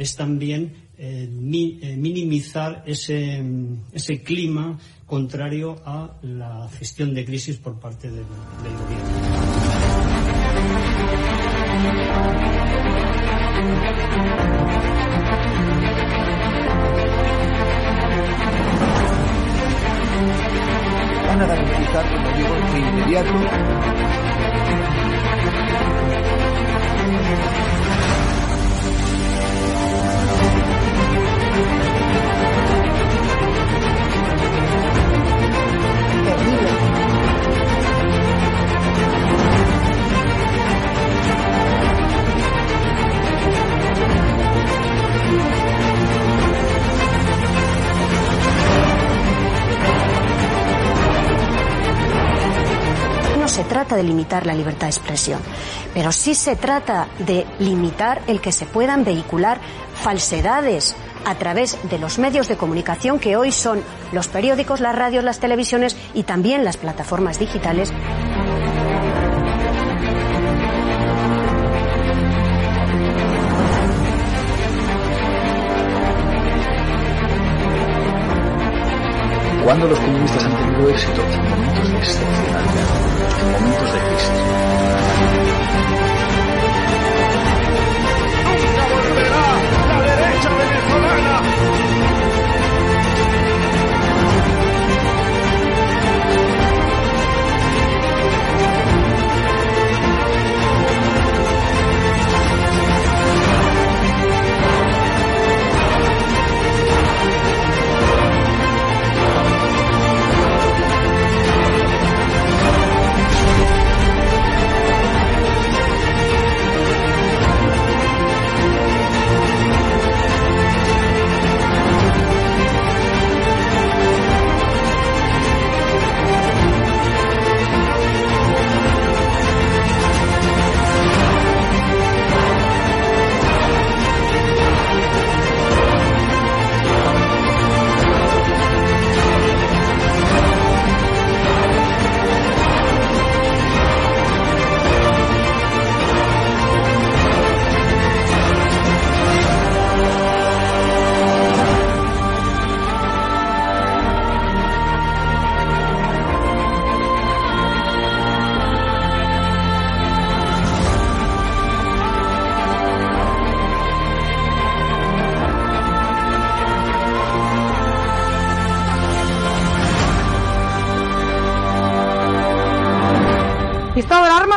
Es también eh, eh, minimizar ese, mm, ese clima contrario a la gestión de crisis por parte del, gobierno. Se trata de limitar la libertad de expresión, pero sí se trata de limitar el que se puedan vehicular falsedades a través de los medios de comunicación que hoy son los periódicos, las radios, las televisiones y también las plataformas digitales. cuando los comunistas han tenido éxito en momentos en momentos de crisis.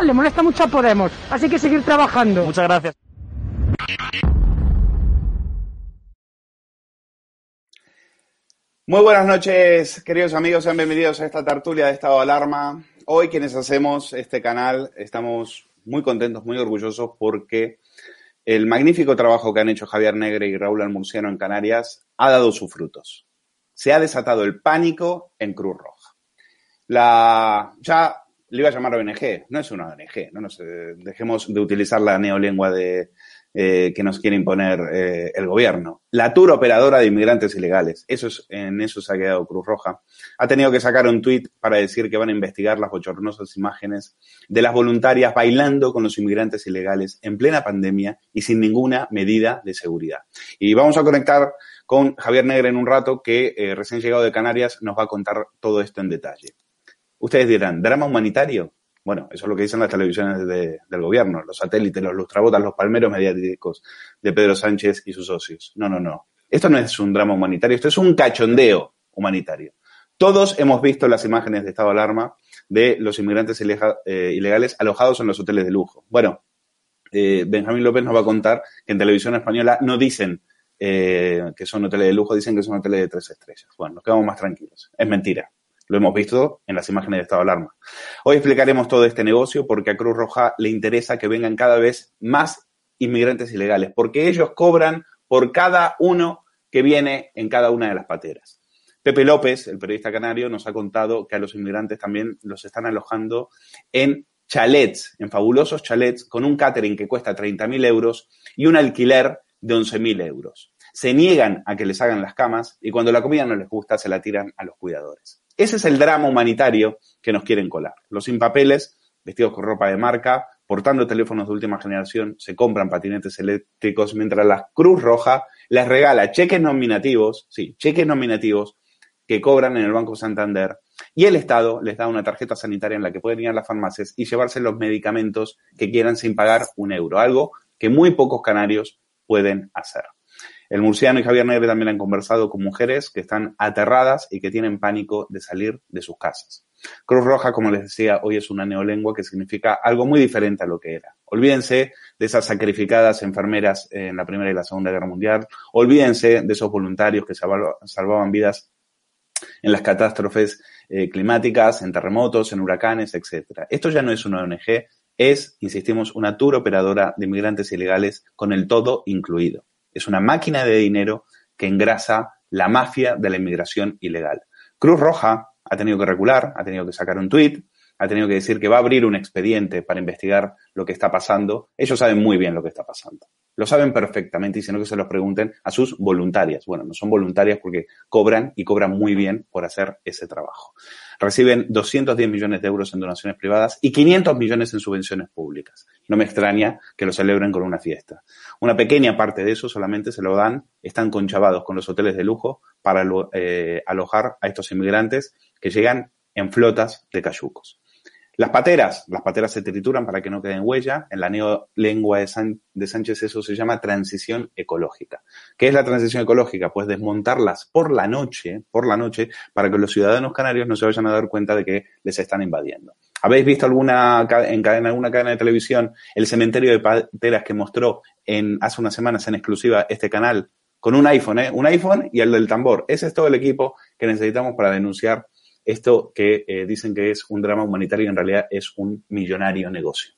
Le molesta mucho a Podemos, así que seguir trabajando. Muchas gracias. Muy buenas noches, queridos amigos, sean bienvenidos a esta tertulia de estado de alarma. Hoy quienes hacemos este canal estamos muy contentos, muy orgullosos porque el magnífico trabajo que han hecho Javier Negre y Raúl Almurciano en Canarias ha dado sus frutos. Se ha desatado el pánico en Cruz Roja. La ya le iba a llamar ONG, no es una ONG, no nos eh, dejemos de utilizar la neolengua de eh, que nos quiere imponer eh, el gobierno. La tour operadora de inmigrantes ilegales, eso es, en eso se ha quedado Cruz Roja, ha tenido que sacar un tuit para decir que van a investigar las bochornosas imágenes de las voluntarias bailando con los inmigrantes ilegales en plena pandemia y sin ninguna medida de seguridad. Y vamos a conectar con Javier Negre en un rato, que eh, recién llegado de Canarias nos va a contar todo esto en detalle. Ustedes dirán, ¿drama humanitario? Bueno, eso es lo que dicen las televisiones de, del gobierno, los satélites, los lustrabotas, los palmeros mediáticos de Pedro Sánchez y sus socios. No, no, no. Esto no es un drama humanitario, esto es un cachondeo humanitario. Todos hemos visto las imágenes de estado de alarma de los inmigrantes eh, ilegales alojados en los hoteles de lujo. Bueno, eh, Benjamín López nos va a contar que en televisión española no dicen eh, que son hoteles de lujo, dicen que son hoteles de tres estrellas. Bueno, nos quedamos más tranquilos. Es mentira. Lo hemos visto en las imágenes de estado de alarma. Hoy explicaremos todo este negocio porque a Cruz Roja le interesa que vengan cada vez más inmigrantes ilegales, porque ellos cobran por cada uno que viene en cada una de las pateras. Pepe López, el periodista canario, nos ha contado que a los inmigrantes también los están alojando en chalets, en fabulosos chalets, con un catering que cuesta 30.000 euros y un alquiler de 11.000 euros. Se niegan a que les hagan las camas y cuando la comida no les gusta se la tiran a los cuidadores. Ese es el drama humanitario que nos quieren colar. Los sin papeles, vestidos con ropa de marca, portando teléfonos de última generación, se compran patinetes eléctricos, mientras la Cruz Roja les regala cheques nominativos, sí, cheques nominativos que cobran en el Banco Santander y el Estado les da una tarjeta sanitaria en la que pueden ir a las farmacias y llevarse los medicamentos que quieran sin pagar un euro, algo que muy pocos canarios pueden hacer. El Murciano y Javier Negre también han conversado con mujeres que están aterradas y que tienen pánico de salir de sus casas. Cruz Roja, como les decía, hoy es una neolengua que significa algo muy diferente a lo que era. Olvídense de esas sacrificadas enfermeras en la Primera y la Segunda Guerra Mundial. Olvídense de esos voluntarios que salvaban vidas en las catástrofes eh, climáticas, en terremotos, en huracanes, etc. Esto ya no es una ONG, es, insistimos, una tour operadora de inmigrantes ilegales con el todo incluido. Es una máquina de dinero que engrasa la mafia de la inmigración ilegal. Cruz Roja ha tenido que recular, ha tenido que sacar un tuit, ha tenido que decir que va a abrir un expediente para investigar lo que está pasando. Ellos saben muy bien lo que está pasando. Lo saben perfectamente y sino que se los pregunten a sus voluntarias. Bueno, no son voluntarias porque cobran y cobran muy bien por hacer ese trabajo. Reciben 210 millones de euros en donaciones privadas y 500 millones en subvenciones públicas. No me extraña que lo celebren con una fiesta. Una pequeña parte de eso solamente se lo dan, están conchavados con los hoteles de lujo para eh, alojar a estos inmigrantes que llegan en flotas de cayucos. Las pateras, las pateras se trituran para que no queden huella. En la neolengua de, Sánchez eso se llama transición ecológica. ¿Qué es la transición ecológica? Pues desmontarlas por la noche, por la noche, para que los ciudadanos canarios no se vayan a dar cuenta de que les están invadiendo. ¿Habéis visto alguna en, cadena, alguna cadena de televisión el cementerio de pateras que mostró en, hace unas semanas en exclusiva este canal? Con un iPhone, ¿eh? Un iPhone y el del tambor. Ese es todo el equipo que necesitamos para denunciar esto que eh, dicen que es un drama humanitario y en realidad es un millonario negocio.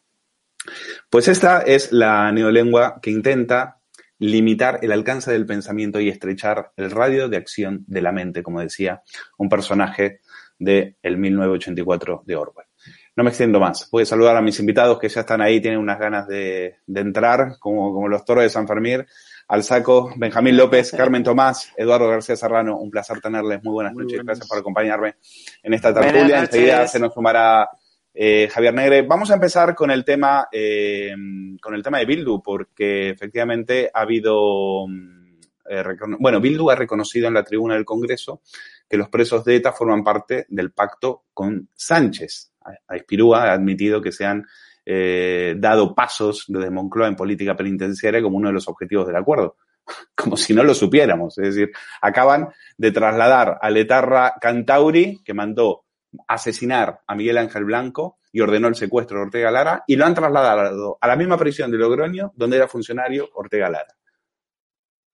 Pues esta es la neolengua que intenta limitar el alcance del pensamiento y estrechar el radio de acción de la mente, como decía un personaje de el 1984 de Orwell. No me extiendo más. Voy a saludar a mis invitados que ya están ahí, tienen unas ganas de, de entrar, como, como los toros de San Fermín al saco. Benjamín López, Carmen Tomás, Eduardo García Serrano, un placer tenerles. Muy buenas noches. Gracias por acompañarme en esta tertulia. Enseguida se nos sumará eh, Javier Negre. Vamos a empezar con el tema, eh, con el tema de Bildu, porque efectivamente ha habido, eh, bueno, Bildu ha reconocido en la tribuna del Congreso que los presos de ETA forman parte del pacto con Sánchez. A Espirúa ha admitido que sean eh, dado pasos desde Moncloa en política penitenciaria como uno de los objetivos del acuerdo. Como si no lo supiéramos. Es decir, acaban de trasladar a Letarra Cantauri, que mandó asesinar a Miguel Ángel Blanco y ordenó el secuestro de Ortega Lara, y lo han trasladado a la misma prisión de Logroño, donde era funcionario Ortega Lara.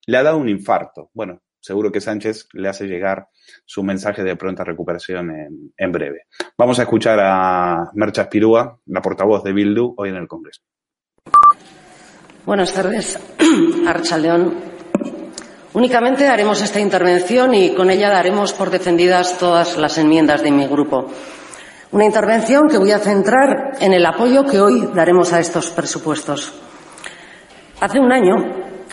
Le ha dado un infarto. Bueno, seguro que Sánchez le hace llegar su mensaje de pronta recuperación en, breve. Vamos a escuchar a Mercha Espirúa, la portavoz de Bildu, hoy en el Congreso. Buenas tardes, Archaldeón. Únicamente haremos esta intervención y con ella daremos por defendidas todas las enmiendas de mi grupo. Una intervención que voy a centrar en el apoyo que hoy daremos a estos presupuestos. Hace un año,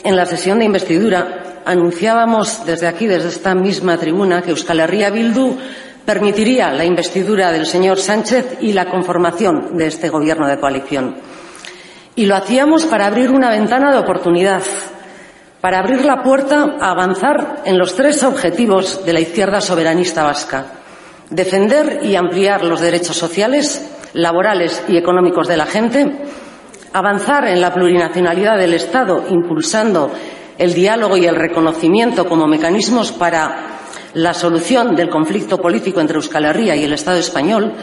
en la sesión de investidura, anunciábamos desde aquí, desde esta misma tribuna, que Euskal Herria Bildu permitiría la investidura del señor Sánchez y la conformación de este gobierno de coalición. Y lo hacíamos para abrir una ventana de oportunidad, para abrir la puerta a avanzar en los tres objetivos de la izquierda soberanista vasca defender y ampliar los derechos sociales, laborales y económicos de la gente, avanzar en la plurinacionalidad del Estado, impulsando el diálogo y el reconocimiento como mecanismos para la solución del conflicto político entre Euskal Herria y el Estado español,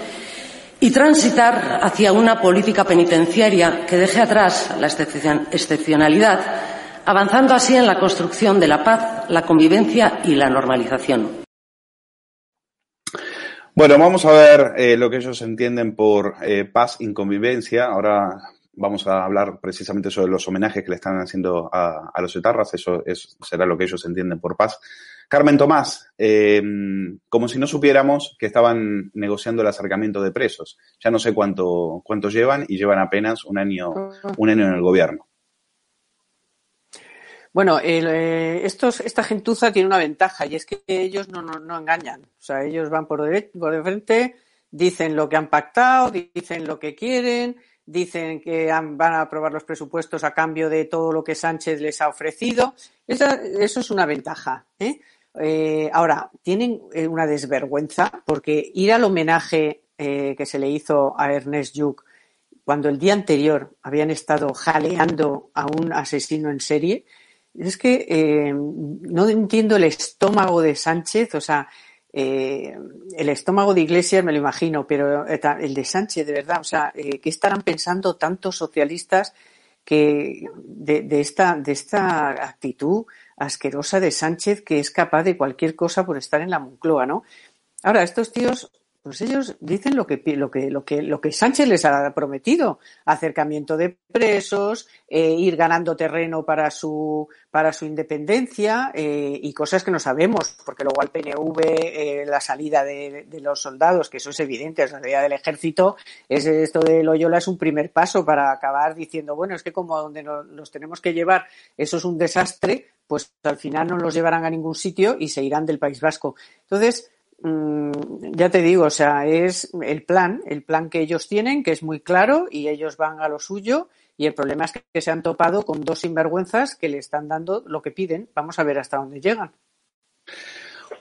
y transitar hacia una política penitenciaria que deje atrás la excepcionalidad, avanzando así en la construcción de la paz, la convivencia y la normalización. Bueno, vamos a ver eh, lo que ellos entienden por eh, paz y convivencia. Ahora vamos a hablar precisamente sobre los homenajes que le están haciendo a, los etarras. Eso será lo que ellos entienden por paz. Carmen Tomás, eh, como si no supiéramos que estaban negociando el acercamiento de presos. Ya no sé cuánto, cuánto llevan y llevan apenas un año, un año en el gobierno. Bueno, eh, estos, esta gentuza tiene una ventaja y es que ellos no, no, engañan. O sea, ellos van por de, por de frente, dicen lo que han pactado, dicen lo que quieren, dicen que van a aprobar los presupuestos a cambio de todo lo que Sánchez les ha ofrecido. eso es una ventaja. ¿eh? Eh, ahora, tienen eh, una desvergüenza porque ir al homenaje eh, que se le hizo a Ernest Lluch cuando el día anterior habían estado jaleando a un asesino en serie, es que no entiendo el estómago de Sánchez, o sea, el estómago de Iglesias me lo imagino, pero el de Sánchez, de verdad, o sea, ¿qué estarán pensando tantos socialistas que de, esta, de esta actitud asquerosa de Sánchez que es capaz de cualquier cosa por estar en la Moncloa, ¿no? Ahora, estos tíos, pues ellos dicen lo que, lo que, lo que, lo que Sánchez les ha prometido. Acercamiento de presos, eh, ir ganando terreno para su, para su independencia eh, y cosas que no sabemos, porque luego al PNV eh, la salida de, los soldados, que eso es evidente, la salida del ejército, es esto de Loyola es un primer paso para acabar diciendo, bueno, es que como a donde nos, los tenemos que llevar, eso es un desastre, pues al final no los llevarán a ningún sitio y se irán del País Vasco. Entonces, ya te digo, o sea, es el plan, el plan que ellos tienen, que es muy claro y ellos van a lo suyo. Y el problema es que se han topado con dos sinvergüenzas que le están dando lo que piden. Vamos a ver hasta dónde llegan.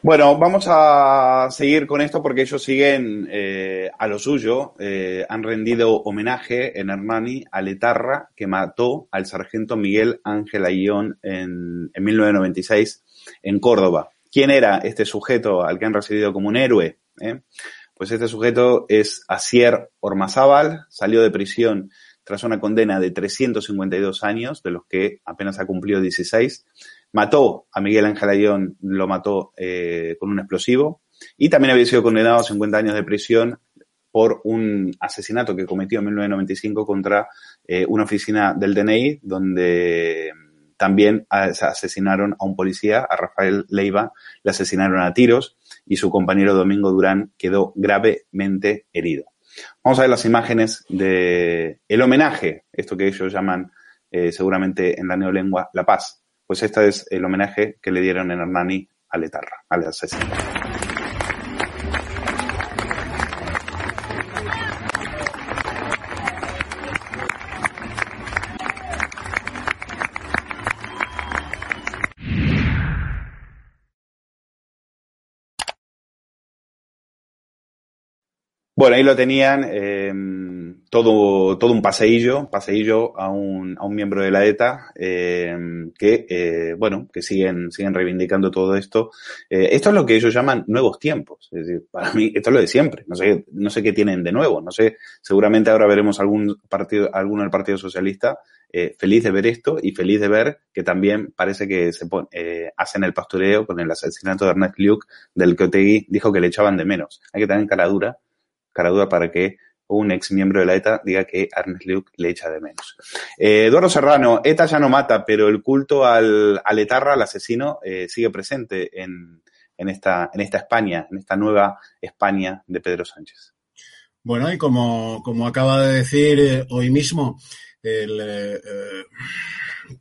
Bueno, vamos a seguir con esto porque ellos siguen eh, a lo suyo. Eh, han rendido homenaje en Hernani a Letarra, que mató al sargento Miguel Ángel Ayón en, en 1996 en Córdoba. ¿Quién era este sujeto al que han recibido como un héroe? Eh? Pues este sujeto es Asier Ormazábal, salió de prisión tras una condena de 352 años, de los que apenas ha cumplido 16 mató a Miguel Ángel Ayón, lo mató eh, con un explosivo y también había sido condenado a 50 años de prisión por un asesinato que cometió en 1995 contra eh, una oficina del DNI donde también asesinaron a un policía, a Rafael Leiva, le asesinaron a tiros y su compañero Domingo Durán quedó gravemente herido. Vamos a ver las imágenes de el homenaje, esto que ellos llaman eh, seguramente en la neolengua La Paz, pues este es el homenaje que le dieron en Hernani a Letarra, al asesino. Bueno, ahí lo tenían, eh, todo, todo un paseillo, paseillo a un, a un miembro de la ETA eh, que, eh, bueno, que siguen, siguen reivindicando todo esto. esto es lo que ellos llaman nuevos tiempos. Es decir, para mí, esto es lo de siempre. No sé, no sé qué tienen de nuevo. No sé, seguramente ahora veremos algún partido, alguno del Partido Socialista feliz de ver esto y feliz de ver que también parece que se hacen el pastoreo con el asesinato de Ernest Luke, del que Otegui dijo que le echaban de menos. Hay que tener cara dura cara duda para que un ex miembro de la ETA diga que Ernest Luke le echa de menos. Eh, Eduardo Serrano, ETA ya no mata, pero el culto al, al etarra, al asesino, eh, sigue presente en, esta, España, en esta nueva España de Pedro Sánchez. Bueno, y como, acaba de decir eh, hoy mismo el eh,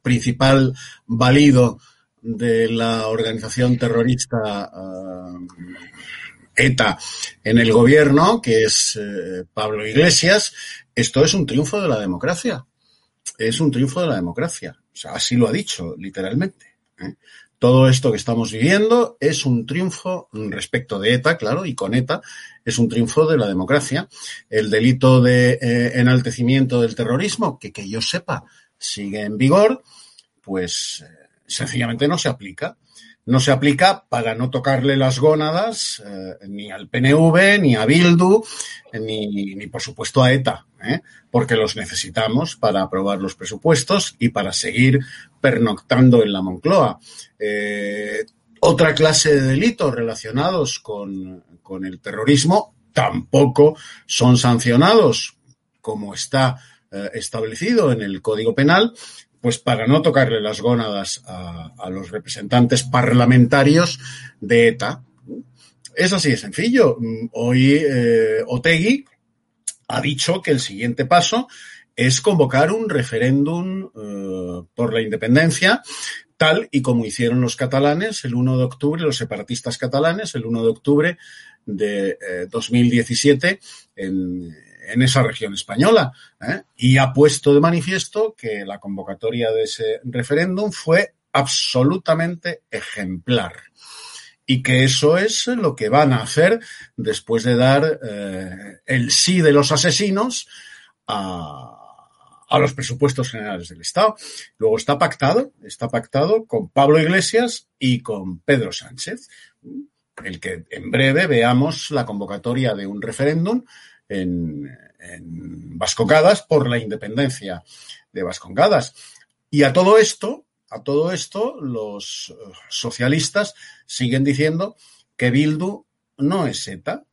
principal valido de la organización terrorista ETA en el gobierno, que es eh, Pablo Iglesias, esto es un triunfo de la democracia. Es un triunfo de la democracia. Así lo ha dicho, literalmente. ¿eh? todo esto que estamos viviendo es un triunfo respecto de ETA, claro, y con ETA es un triunfo de la democracia. El delito de eh, enaltecimiento del terrorismo, que que yo sepa sigue en vigor, pues sencillamente no se aplica no se aplica para no tocarle las gónadas eh, ni al PNV, ni a Bildu, ni, ni por supuesto a ETA, ¿eh? porque los necesitamos para aprobar los presupuestos y para seguir pernoctando en la Moncloa. Eh, otra clase de delitos relacionados con, con el terrorismo tampoco son sancionados como está eh, establecido en el Código Penal, pues para no tocarle las gónadas a, los representantes parlamentarios de ETA. Es así de sencillo. Hoy eh, Otegui ha dicho que el siguiente paso es convocar un referéndum eh, por la independencia, tal y como hicieron los catalanes el 1 de octubre, los separatistas catalanes, el 1 de octubre de eh, 2017 en, en esa región española ¿eh? y ha puesto de manifiesto que la convocatoria de ese referéndum fue absolutamente ejemplar y que eso es lo que van a hacer después de dar eh, el sí de los asesinos a, a, los presupuestos generales del Estado. Luego está pactado, está pactado con Pablo Iglesias y con Pedro Sánchez, el que en breve veamos la convocatoria de un referéndum en, en Vascongadas por la independencia de Vascongadas. Y a todo esto, a todo esto, los socialistas siguen diciendo que Bildu no es ETA.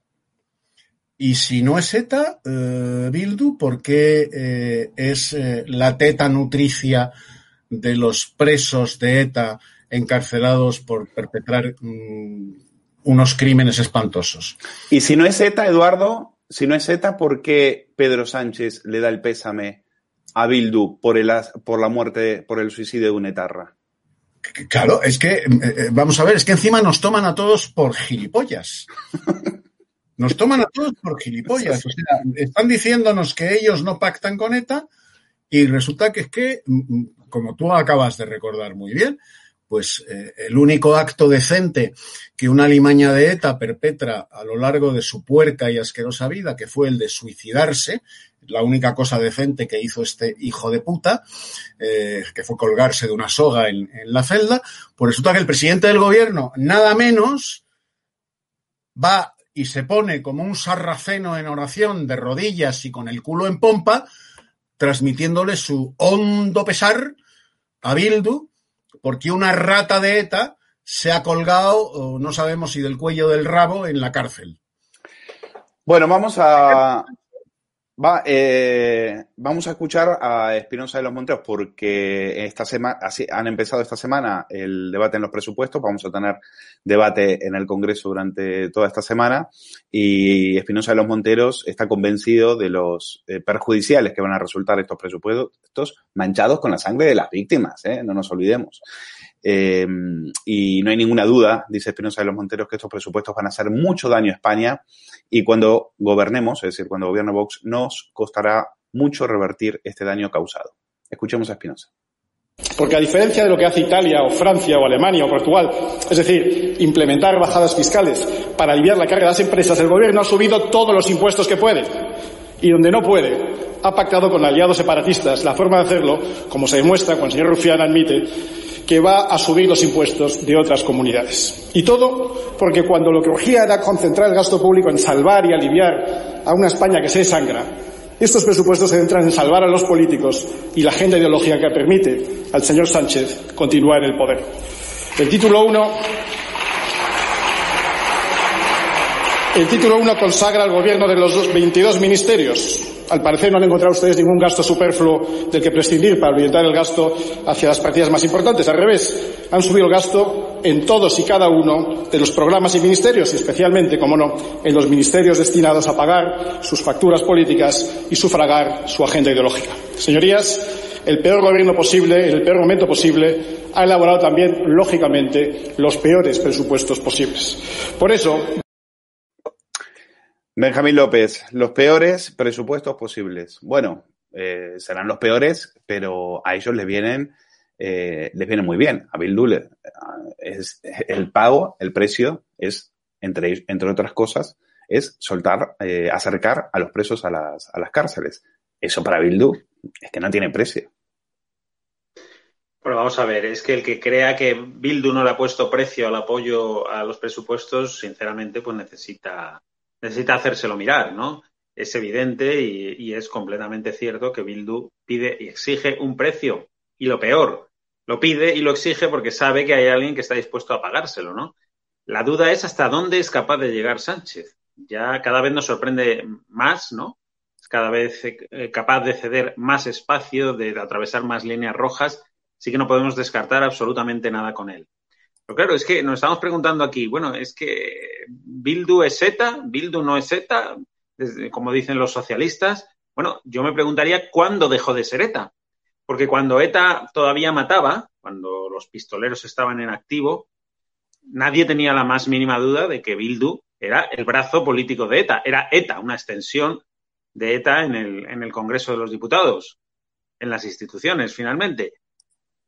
Y si no es ETA, eh, Bildu, ¿por qué eh, es eh, la teta nutricia de los presos de ETA encarcelados por perpetrar mmm, unos crímenes espantosos? Y si no es ETA, Eduardo, si no es ETA, ¿por qué Pedro Sánchez le da el pésame a Bildu por, el, por la muerte, por el suicidio de un etarra? Claro, es que, eh, vamos a ver, es que encima nos toman a todos por gilipollas. Nos toman a todos por gilipollas. O sea, están diciéndonos que ellos no pactan con ETA y resulta que es que, como tú acabas de recordar muy bien, pues eh, el único acto decente que una limaña de ETA perpetra a lo largo de su puerca y asquerosa vida, que fue el de suicidarse, la única cosa decente que hizo este hijo de puta, eh, que fue colgarse de una soga en, en, la celda, pues resulta que el presidente del gobierno, nada menos, va y se pone como un sarraceno en oración de rodillas y con el culo en pompa, transmitiéndole su hondo pesar a Bildu, porque una rata de ETA se ha colgado, no sabemos si del cuello o del rabo, en la cárcel. Bueno, vamos a, va, eh, vamos a escuchar a Espinosa de los Monteros porque esta semana han empezado esta semana el debate en los presupuestos. Vamos a tener debate en el Congreso durante toda esta semana y Espinosa de los Monteros está convencido de los eh, perjudiciales que van a resultar estos presupuestos manchados con la sangre de las víctimas. ¿eh? No nos olvidemos. Eh, y no hay ninguna duda, dice Espinosa de los Monteros, que estos presupuestos van a hacer mucho daño a España y cuando gobernemos, es decir, cuando gobierne Vox, nos costará mucho revertir este daño causado. Escuchemos a Espinosa. Porque a diferencia de lo que hace Italia o Francia o Alemania o Portugal, es decir, implementar bajadas fiscales para aliviar la carga de las empresas, el gobierno ha subido todos los impuestos que puede. Y donde no puede, ha pactado con aliados separatistas la forma de hacerlo, como se demuestra cuando el señor Rufián admite que va a subir los impuestos de otras comunidades. Y todo porque cuando lo que urgía era concentrar el gasto público en salvar y aliviar a una España que se desangra, estos presupuestos se centran en salvar a los políticos y la agenda ideológica que permite al señor Sánchez continuar en el poder. El título 1 el título 1 consagra al gobierno de los 22 ministerios. Al parecer no han encontrado ustedes ningún gasto superfluo del que prescindir para orientar el gasto hacia las partidas más importantes. Al revés, han subido el gasto en todos y cada uno de los programas y ministerios, y especialmente, como no, en los ministerios destinados a pagar sus facturas políticas y sufragar su agenda ideológica. Señorías, el peor gobierno posible, en el peor momento posible, ha elaborado también, lógicamente, los peores presupuestos posibles. Por eso, Benjamín López, los peores presupuestos posibles. Bueno, eh, serán los peores, pero a ellos les vienen eh, les viene muy bien. A Bildu le- es el pago, el precio es, entre, entre otras cosas, es soltar, eh, acercar a los presos a las, a las cárceles. Eso para Bildu es que no tiene precio. Bueno, vamos a ver, es que el que crea que Bildu no le ha puesto precio al apoyo a los presupuestos, sinceramente, pues necesita, necesita hacérselo mirar, ¿no? Es evidente y, es completamente cierto que Bildu pide y exige un precio. Y lo peor, lo pide y lo exige porque sabe que hay alguien que está dispuesto a pagárselo, ¿no? La duda es hasta dónde es capaz de llegar Sánchez. Ya cada vez nos sorprende más, ¿no? Es cada vez eh, capaz de ceder más espacio, de atravesar más líneas rojas sí que no podemos descartar absolutamente nada con él. Pero claro, es que nos estamos preguntando aquí, bueno, es que Bildu es ETA, Bildu no es desde- como dicen los socialistas. Bueno, yo me preguntaría cuándo dejó de ser ETA. Porque cuando ETA todavía mataba, cuando los pistoleros estaban en activo, nadie tenía la más mínima duda de que Bildu era el brazo político de ETA. Era ETA, una extensión de ETA en el, en el Congreso de los Diputados, en las instituciones, finalmente.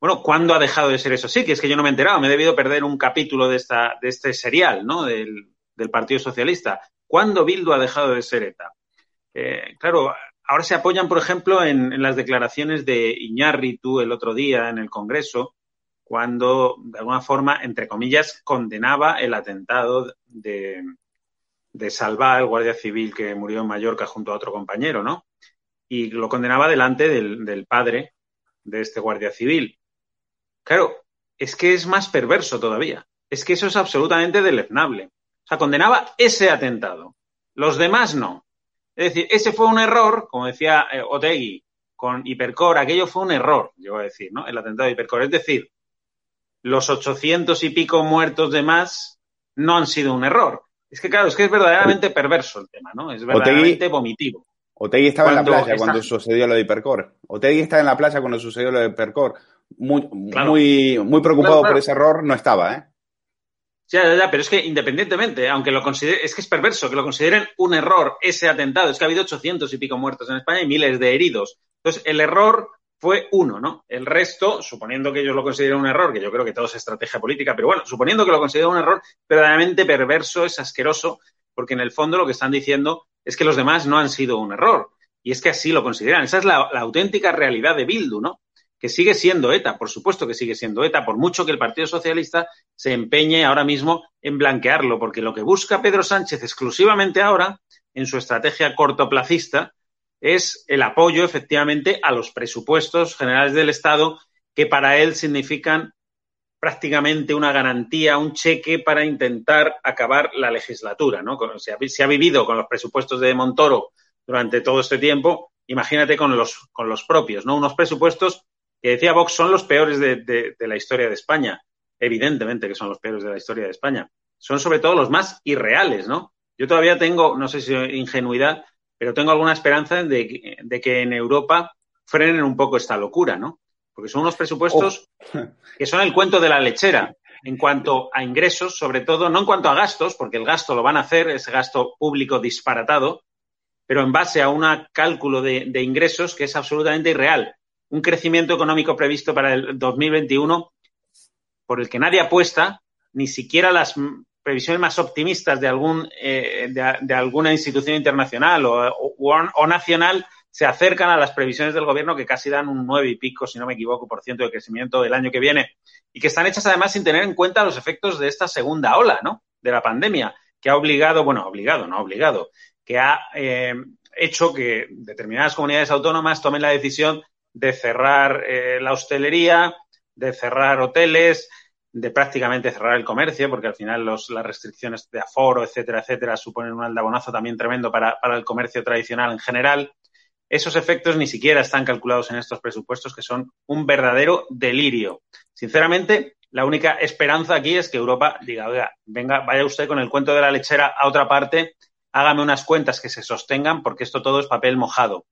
Bueno, ¿cuándo ha dejado de ser eso? Sí, que es que yo no me he enterado, me he debido perder un capítulo de, esta, de este serial, ¿no? Del, del Partido Socialista. ¿Cuándo Bildu ha dejado de ser ETA? Eh, claro, ahora se apoyan, por ejemplo, en, las declaraciones de Iñárritu el otro día en el Congreso, cuando, de alguna forma, entre comillas, condenaba el atentado de, de Salvá, el guardia civil que murió en Mallorca junto a otro compañero, ¿no? Y lo condenaba delante del, del padre de este guardia civil. Claro, es que es más perverso todavía. Es que eso es absolutamente deleznable. O sea, condenaba ese atentado. Los demás no. Es decir, ese fue un error, como decía eh, Otegui con Hipercor, aquello fue un error, llegó a decir, ¿no? El atentado de Hipercor. Es decir, los 800 y pico muertos de más no han sido un error. Es que, claro, es que es verdaderamente perverso el tema, ¿no? Es verdaderamente vomitivo. Otegui estaba en la playa cuando sucedió lo de Hipercore. Otegui estaba en la playa cuando sucedió lo de Hipercore. Muy, muy, muy preocupado Claro, claro. por ese error, no estaba, ¿eh? Ya, ya, ya, pero es que independientemente, aunque lo considere, es que es perverso que lo consideren un error ese atentado. Es que ha habido 800 y pico muertos en España y miles de heridos. Entonces, el error fue uno, ¿no? El resto, suponiendo que ellos lo consideren un error, que yo creo que todo es estrategia política, pero bueno, suponiendo que lo consideren un error, verdaderamente perverso, es asqueroso, porque en el fondo lo que están diciendo es que los demás no han sido un error. Y es que así lo consideran. Esa es la, la auténtica realidad de Bildu, ¿no? Que sigue siendo ETA, por supuesto que sigue siendo ETA, por mucho que el Partido Socialista se empeñe ahora mismo en blanquearlo, porque lo que busca Pedro Sánchez exclusivamente ahora, en su estrategia cortoplacista, es el apoyo efectivamente a los presupuestos generales del Estado, que para él significan prácticamente una garantía, un cheque para intentar acabar la legislatura, ¿no? Con- Se ha, se ha vivido con los presupuestos de Montoro durante todo este tiempo, imagínate con los, con los propios, ¿no? Unos presupuestos que decía Vox son los peores de, de- de la historia de España. Evidentemente que son los peores de la historia de España. Son sobre todo los más irreales, ¿no? Yo todavía tengo, no sé si ingenuidad, pero tengo alguna esperanza de, que- de que en Europa frenen un poco esta locura, ¿no? Porque son unos presupuestos que son el cuento de la lechera en cuanto a ingresos, sobre todo, no en cuanto a gastos, porque el gasto lo van a hacer, ese gasto público disparatado, pero en base a un cálculo de, de ingresos que es absolutamente irreal. Un crecimiento económico previsto para el 2021 por el que nadie apuesta, ni siquiera las previsiones más optimistas de, algún, eh, de, alguna institución internacional o, nacional se acercan a las previsiones del gobierno que casi dan un nueve y pico, si no me equivoco, por ciento de crecimiento del año que viene y que están hechas además sin tener en cuenta los efectos de esta segunda ola, ¿no? De la pandemia, que ha obligado, bueno, obligado, no obligado, que ha eh, hecho que determinadas comunidades autónomas tomen la decisión de cerrar eh, la hostelería, de cerrar hoteles, de prácticamente cerrar el comercio, porque al final los, las restricciones de aforo, etcétera, etcétera, suponen un aldabonazo también tremendo para, para el comercio tradicional en general. Esos efectos ni siquiera están calculados en estos presupuestos, que son un verdadero delirio. Sinceramente, la única esperanza aquí es que Europa diga, oiga, venga, vaya usted con el cuento de la lechera a otra parte, hágame unas cuentas que se sostengan, porque esto todo es papel mojado.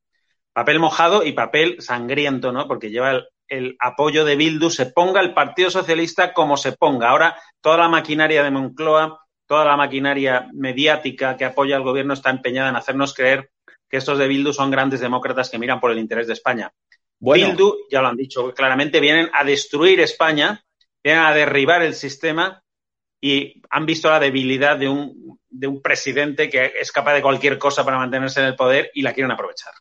Papel mojado y papel sangriento, ¿no? Porque lleva el, el apoyo de Bildu, se ponga el Partido Socialista como se ponga. Ahora toda la maquinaria de Moncloa, toda la maquinaria mediática que apoya al gobierno está empeñada en hacernos creer que estos de Bildu son grandes demócratas que miran por el interés de España. Bildu, ya lo han dicho claramente, vienen a destruir España, vienen a derribar el sistema y han visto la debilidad de un, de un presidente que es capaz de cualquier cosa para mantenerse en el poder y la quieren aprovechar.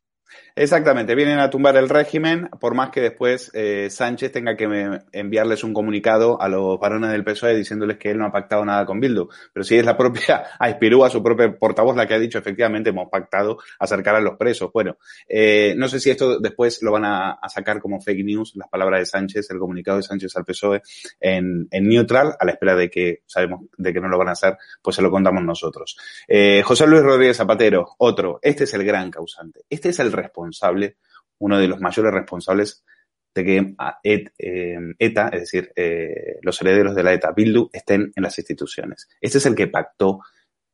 Exactamente, vienen a tumbar el régimen, por más que después eh, Sánchez tenga que me- enviarles un comunicado a los varones del PSOE diciéndoles que él no ha pactado nada con Bildu. Pero si es la propia Aspirúa, su propia portavoz, la que ha dicho efectivamente hemos pactado acercar a los presos. Bueno, eh, no sé si esto después lo van a, a sacar como fake news, las palabras de Sánchez, el comunicado de Sánchez al PSOE en, en neutral, a la espera de que sabemos de que no lo van a hacer, pues se lo contamos nosotros. Eh, José Luis Rodríguez Zapatero, otro, este es el gran causante, este es el responsable, uno de los mayores responsables de que a Et- eh, ETA, es decir, eh, los herederos de la ETA, Bildu, estén en las instituciones. Este es el que pactó,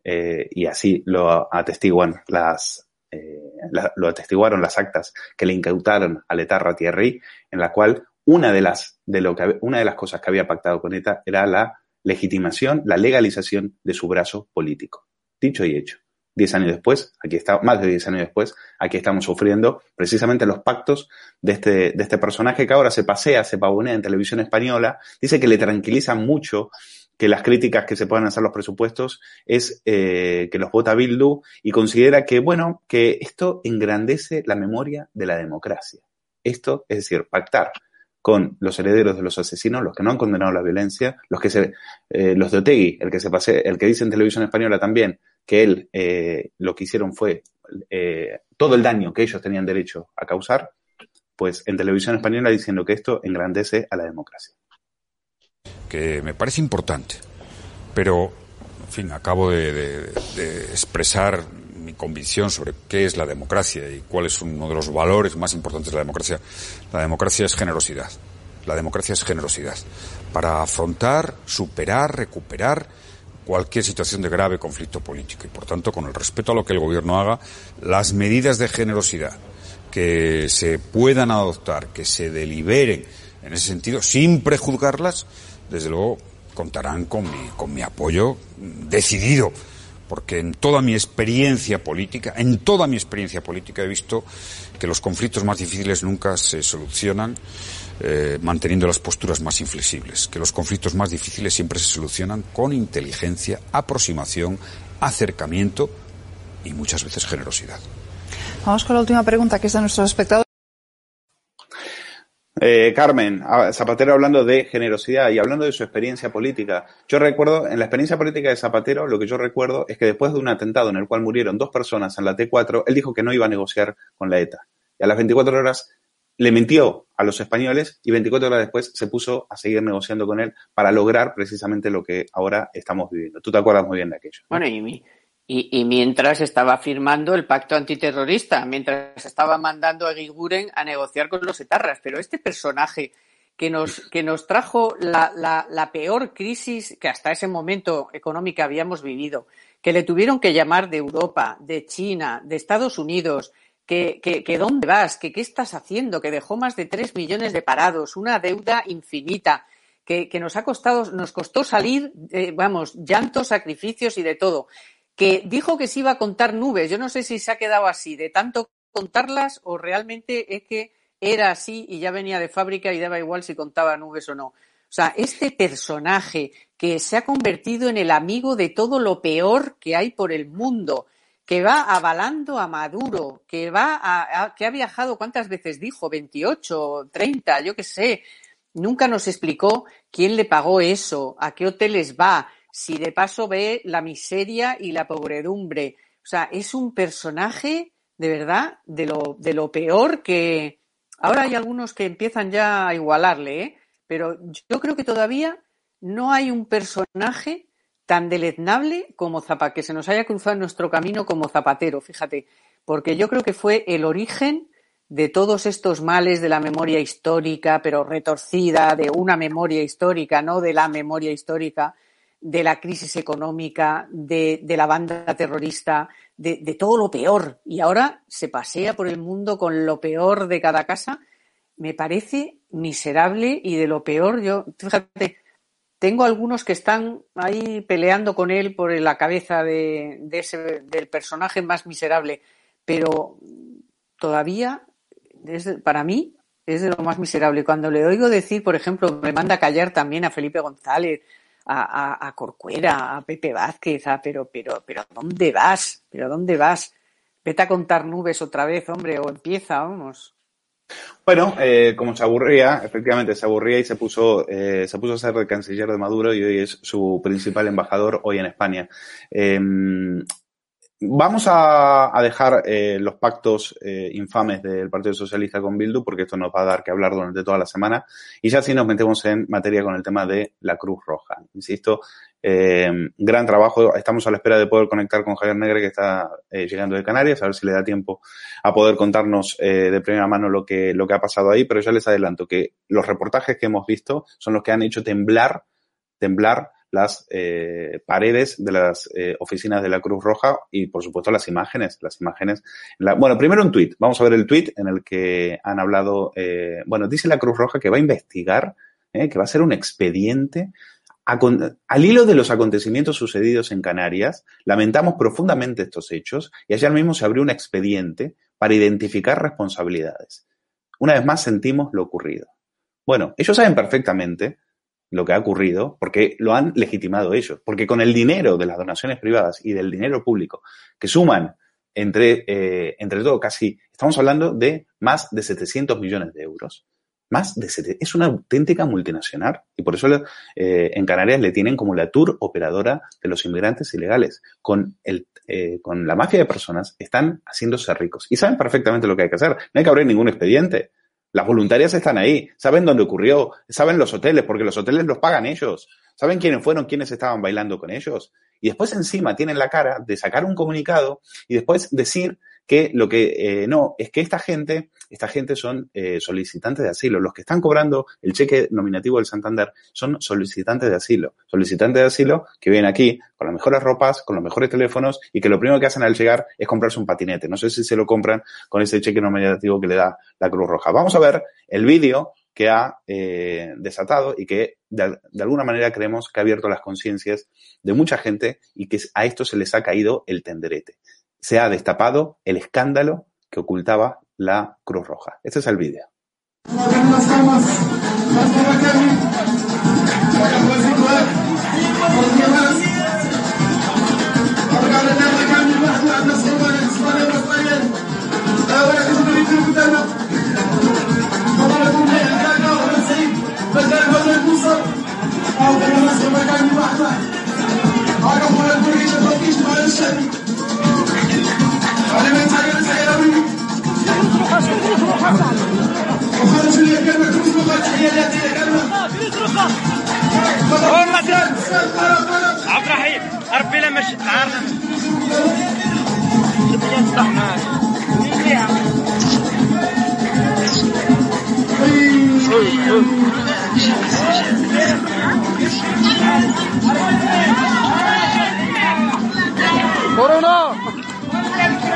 eh, y así lo atestiguan las, eh, lo atestiguaron las actas que le incautaron al etarra Thierry, en la cual una de las, de lo que, una de las cosas que había pactado con ETA era la legitimación, la legalización de su brazo político. Dicho y hecho. Diez años después, aquí está, más de diez años después, aquí estamos sufriendo precisamente los pactos de este, de este personaje que ahora se pasea, se pavonea en televisión española, dice que le tranquiliza mucho que las críticas que se puedan hacer los presupuestos es eh, que los vota Bildu y considera que, bueno, que esto engrandece la memoria de la democracia. Esto, es decir, pactar con los herederos de los asesinos, los que no han condenado la violencia, los que se, eh, los de Otegui, el que se pase, el que dice en televisión española también que él eh, lo que hicieron fue eh, todo el daño que ellos tenían derecho a causar, pues en televisión española diciendo que esto engrandece a la democracia. que me parece importante, pero, en fin, acabo de, expresar mi convicción sobre qué es la democracia y cuál es uno de los valores más importantes de la democracia. La democracia es generosidad. La democracia es generosidad. Para afrontar, superar, recuperar cualquier situación de grave conflicto político. Y, por tanto, con el respeto a lo que el gobierno haga, las medidas de generosidad que se puedan adoptar, que se deliberen en ese sentido, sin prejuzgarlas, desde luego contarán con mi, con mi apoyo decidido, porque en toda mi experiencia política, en toda mi experiencia política he visto que los conflictos más difíciles nunca se solucionan eh, manteniendo las posturas más inflexibles, que los conflictos más difíciles siempre se solucionan con inteligencia, aproximación, acercamiento y muchas veces generosidad. Vamos con la última pregunta que es de nuestros espectadores. Eh, Carmen, ah, Zapatero hablando de generosidad y hablando de su experiencia política. Yo recuerdo, en la experiencia política de Zapatero, lo que yo recuerdo es que después de un atentado en el cual murieron dos personas en la T4, él dijo que no iba a negociar con la ETA. Y a las 24 horas le mintió a los españoles y 24 horas después se puso a seguir negociando con él para lograr precisamente lo que ahora estamos viviendo. Tú te acuerdas muy bien de aquello. Bueno, y, y, y mientras estaba firmando el pacto antiterrorista, mientras estaba mandando a Guiguren a negociar con los etarras. Pero este personaje que nos, que nos trajo la, la, la peor crisis que hasta ese momento económica habíamos vivido, que le tuvieron que llamar de Europa, de China, de Estados Unidos, que, que, que dónde vas, que qué estás haciendo, que dejó más de tres millones de parados, una deuda infinita, que, que nos ha costado, nos costó salir, eh, vamos, llantos, sacrificios y de todo, que dijo que se iba a contar nubes. Yo no sé si se ha quedado así de tanto contarlas o realmente es que era así y ya venía de fábrica y daba igual si contaba nubes o no. O sea, este personaje que se ha convertido en el amigo de todo lo peor que hay por el mundo, que va avalando a Maduro, que va a, que ha viajado, ¿cuántas veces dijo? 28, 30, yo qué sé. Nunca nos explicó quién le pagó eso, a qué hoteles va, si de paso ve la miseria y la pobredumbre. O sea, es un personaje, de verdad, de lo, de lo peor que. Ahora hay algunos que empiezan ya a igualarle, ¿eh? Pero yo creo que todavía no hay un personaje tan deleznable como Zapatero, que se nos haya cruzado en nuestro camino como Zapatero, fíjate, porque yo creo que fue el origen de todos estos males de la memoria histórica, pero retorcida, de una memoria histórica, no de la memoria histórica, de la crisis económica, de, de la banda terrorista, de, de todo lo peor. Y ahora se pasea por el mundo con lo peor de cada casa. Me parece miserable y de lo peor, yo, fíjate, tengo algunos que están ahí peleando con él por la cabeza de, de ese, del personaje más miserable, pero todavía, desde- para mí, es de lo más miserable. Cuando le oigo decir, por ejemplo, me manda a callar también a Felipe González, a, a, Corcuera, a Pepe Vázquez, a, pero, pero, pero, ¿dónde vas? ¿Pero dónde vas? Vete a contar nubes otra vez, hombre, o empieza, vamos. Bueno, eh, como se aburría, efectivamente se aburría y se puso, eh, se puso a ser el canciller de Maduro y hoy es su principal embajador hoy en España. Eh, vamos a, dejar eh, los pactos eh, infames del Partido Socialista con Bildu porque esto nos va a dar que hablar durante toda la semana y ya sí nos metemos en materia con el tema de la Cruz Roja. Insisto, eh, gran trabajo. Estamos a la espera de poder conectar con Javier Negre, que está eh, llegando de Canarias, a ver si le da tiempo a poder contarnos de primera mano lo que, lo que ha pasado ahí. Pero ya les adelanto que los reportajes que hemos visto son los que han hecho temblar, temblar las eh, paredes de las eh, oficinas de la Cruz Roja y, por supuesto, las imágenes. Las imágenes. Bueno, primero un tuit. Vamos a ver el tuit en el que han hablado. Eh, bueno, dice la Cruz Roja que va a investigar, que va a ser un expediente al hilo de los acontecimientos sucedidos en Canarias, lamentamos profundamente estos hechos y ayer mismo se abrió un expediente para identificar responsabilidades. Una vez más sentimos lo ocurrido. Bueno, ellos saben perfectamente lo que ha ocurrido porque lo han legitimado ellos, porque con el dinero de las donaciones privadas y del dinero público que suman entre, eh, entre todo casi, estamos hablando de más de 700 millones de euros más de sete- es una auténtica multinacional y por eso eh, en Canarias le tienen como la tour operadora de los inmigrantes ilegales. Con, el, eh, con la mafia de personas están haciéndose ricos y saben perfectamente lo que hay que hacer. No hay que abrir ningún expediente. Las voluntarias están ahí, saben dónde ocurrió, saben los hoteles, porque los hoteles los pagan ellos, saben quiénes fueron, quiénes estaban bailando con ellos. Y después encima tienen la cara de sacar un comunicado y después decir que lo que eh, no, es que esta gente, esta gente son eh, solicitantes de asilo. Los que están cobrando el cheque nominativo del Santander son solicitantes de asilo. Solicitantes de asilo que vienen aquí con las mejores ropas, con los mejores teléfonos y que lo primero que hacen al llegar es comprarse un patinete. No sé si se lo compran con ese cheque nominativo que le da la Cruz Roja. Vamos a ver el vídeo que ha eh, desatado y que de, de, alguna manera creemos que ha abierto las conciencias de mucha gente y que a esto se les ha caído el tenderete. Se ha destapado el escándalo que ocultaba la Cruz Roja. Este es el vídeo. عبد الرحيم ربي لا ما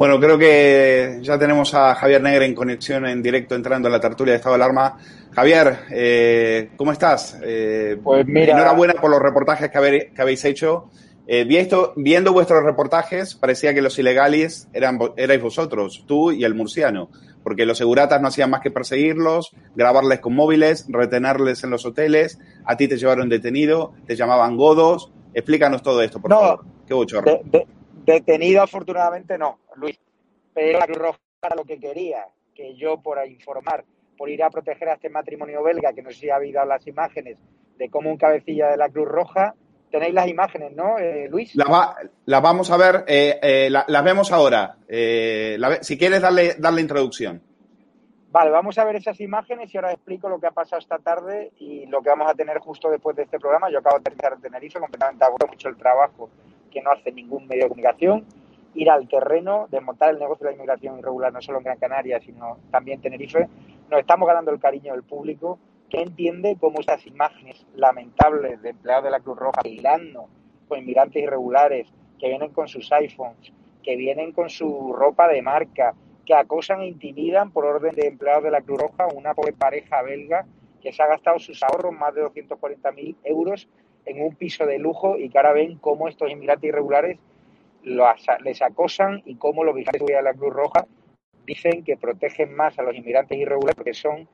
Bueno, creo que ya tenemos a Javier Negre en conexión en directo entrando en la tertulia de Estado de Alarma. Javier, eh, ¿cómo estás? Eh, pues mira, enhorabuena por los reportajes que, haber, que habéis hecho. Eh, visto, viendo vuestros reportajes, parecía que los ilegales eran, erais vosotros, tú y el murciano, porque los seguratas no hacían más que perseguirlos, grabarles con móviles, retenerles en los hoteles, a ti te llevaron detenido, te llamaban godos. Explícanos todo esto, por no, favor. Qué bochorno. De, de, detenido, afortunadamente, no, Luis. Pero la Cruz Roja era lo que quería, que yo, por informar, por ir a proteger a este matrimonio belga, que no sé si ha habido las imágenes de cómo un cabecilla de la Cruz Roja Tenéis las imágenes, ¿no, eh, Luis? Las va- las vamos a ver, eh, eh, la- las vemos ahora. Eh, la si quieres darle, darle introducción. Vale, vamos a ver esas imágenes y ahora explico lo que ha pasado esta tarde y lo que vamos a tener justo después de este programa. Yo acabo de aterrizar en Tenerife, completamente agosto mucho el trabajo que no hace ningún medio de comunicación. Ir al terreno, desmontar el negocio de la inmigración irregular, no solo en Gran Canaria, sino también en Tenerife. Nos estamos ganando el cariño del público que entiende cómo estas imágenes lamentables de empleados de la Cruz Roja bailando con inmigrantes irregulares que vienen con sus iPhones, que vienen con su ropa de marca, que acosan e intimidan por orden de empleados de la Cruz Roja una pobre pareja belga que se ha gastado sus ahorros, más de 240.000 euros, en un piso de lujo y que ahora ven cómo estos inmigrantes irregulares lo asa- les acosan y cómo los vigilantes de la Cruz Roja dicen que protegen más a los inmigrantes irregulares porque son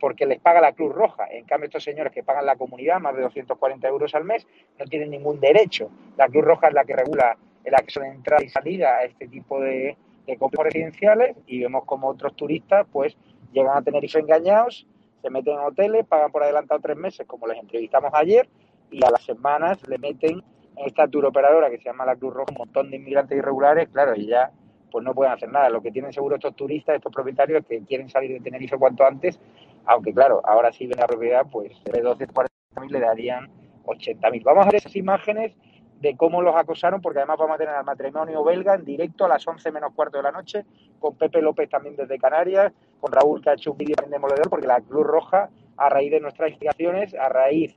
porque les paga la Cruz Roja. En cambio, estos señores que pagan la comunidad más de 240 euros al mes no tienen ningún derecho. La Cruz Roja es la que regula el acceso de entrada y salida a este tipo de, de residenciales y vemos como otros turistas pues llegan a Tenerife engañados, se meten en hoteles, pagan por adelantado tres meses, como les entrevistamos ayer, y a las semanas le meten en esta tour operadora que se llama la Cruz Roja un montón de inmigrantes irregulares, claro, y ya pues no pueden hacer nada. Lo que tienen seguro estos turistas, estos propietarios que quieren salir de Tenerife cuanto antes, aunque claro, ahora sí ven la propiedad, pues de 12, 40 mil le darían 80 mil. Vamos a ver esas imágenes de cómo los acosaron, porque además vamos a tener al matrimonio belga en directo a las 11 menos cuarto de la noche, con Pepe López también desde Canarias, con Raúl que ha hecho un vídeo demoledor, porque la Cruz Roja, a raíz de nuestras investigaciones, a raíz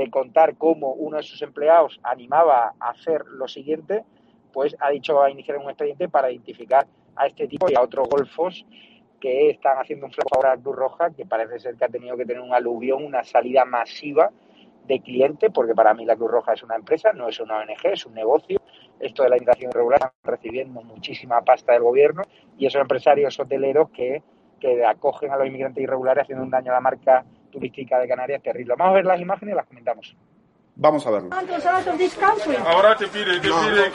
de contar cómo uno de sus empleados animaba a hacer lo siguiente, pues ha dicho va a iniciar un expediente para identificar a este tipo y a otros golfos que están haciendo un flaco favor a Cruz Roja, que parece ser que ha tenido que tener un aluvión, una salida masiva de clientes, porque para mí la Cruz Roja es una empresa, no es una ONG, es un negocio. Esto de la inmigración irregular están recibiendo muchísima pasta del gobierno y esos empresarios hoteleros que, que acogen a los inmigrantes irregulares haciendo un daño a la marca turística de Canarias terrible. Vamos a ver las imágenes y las comentamos. Vamos a verlo. Ahora te pide, te pide.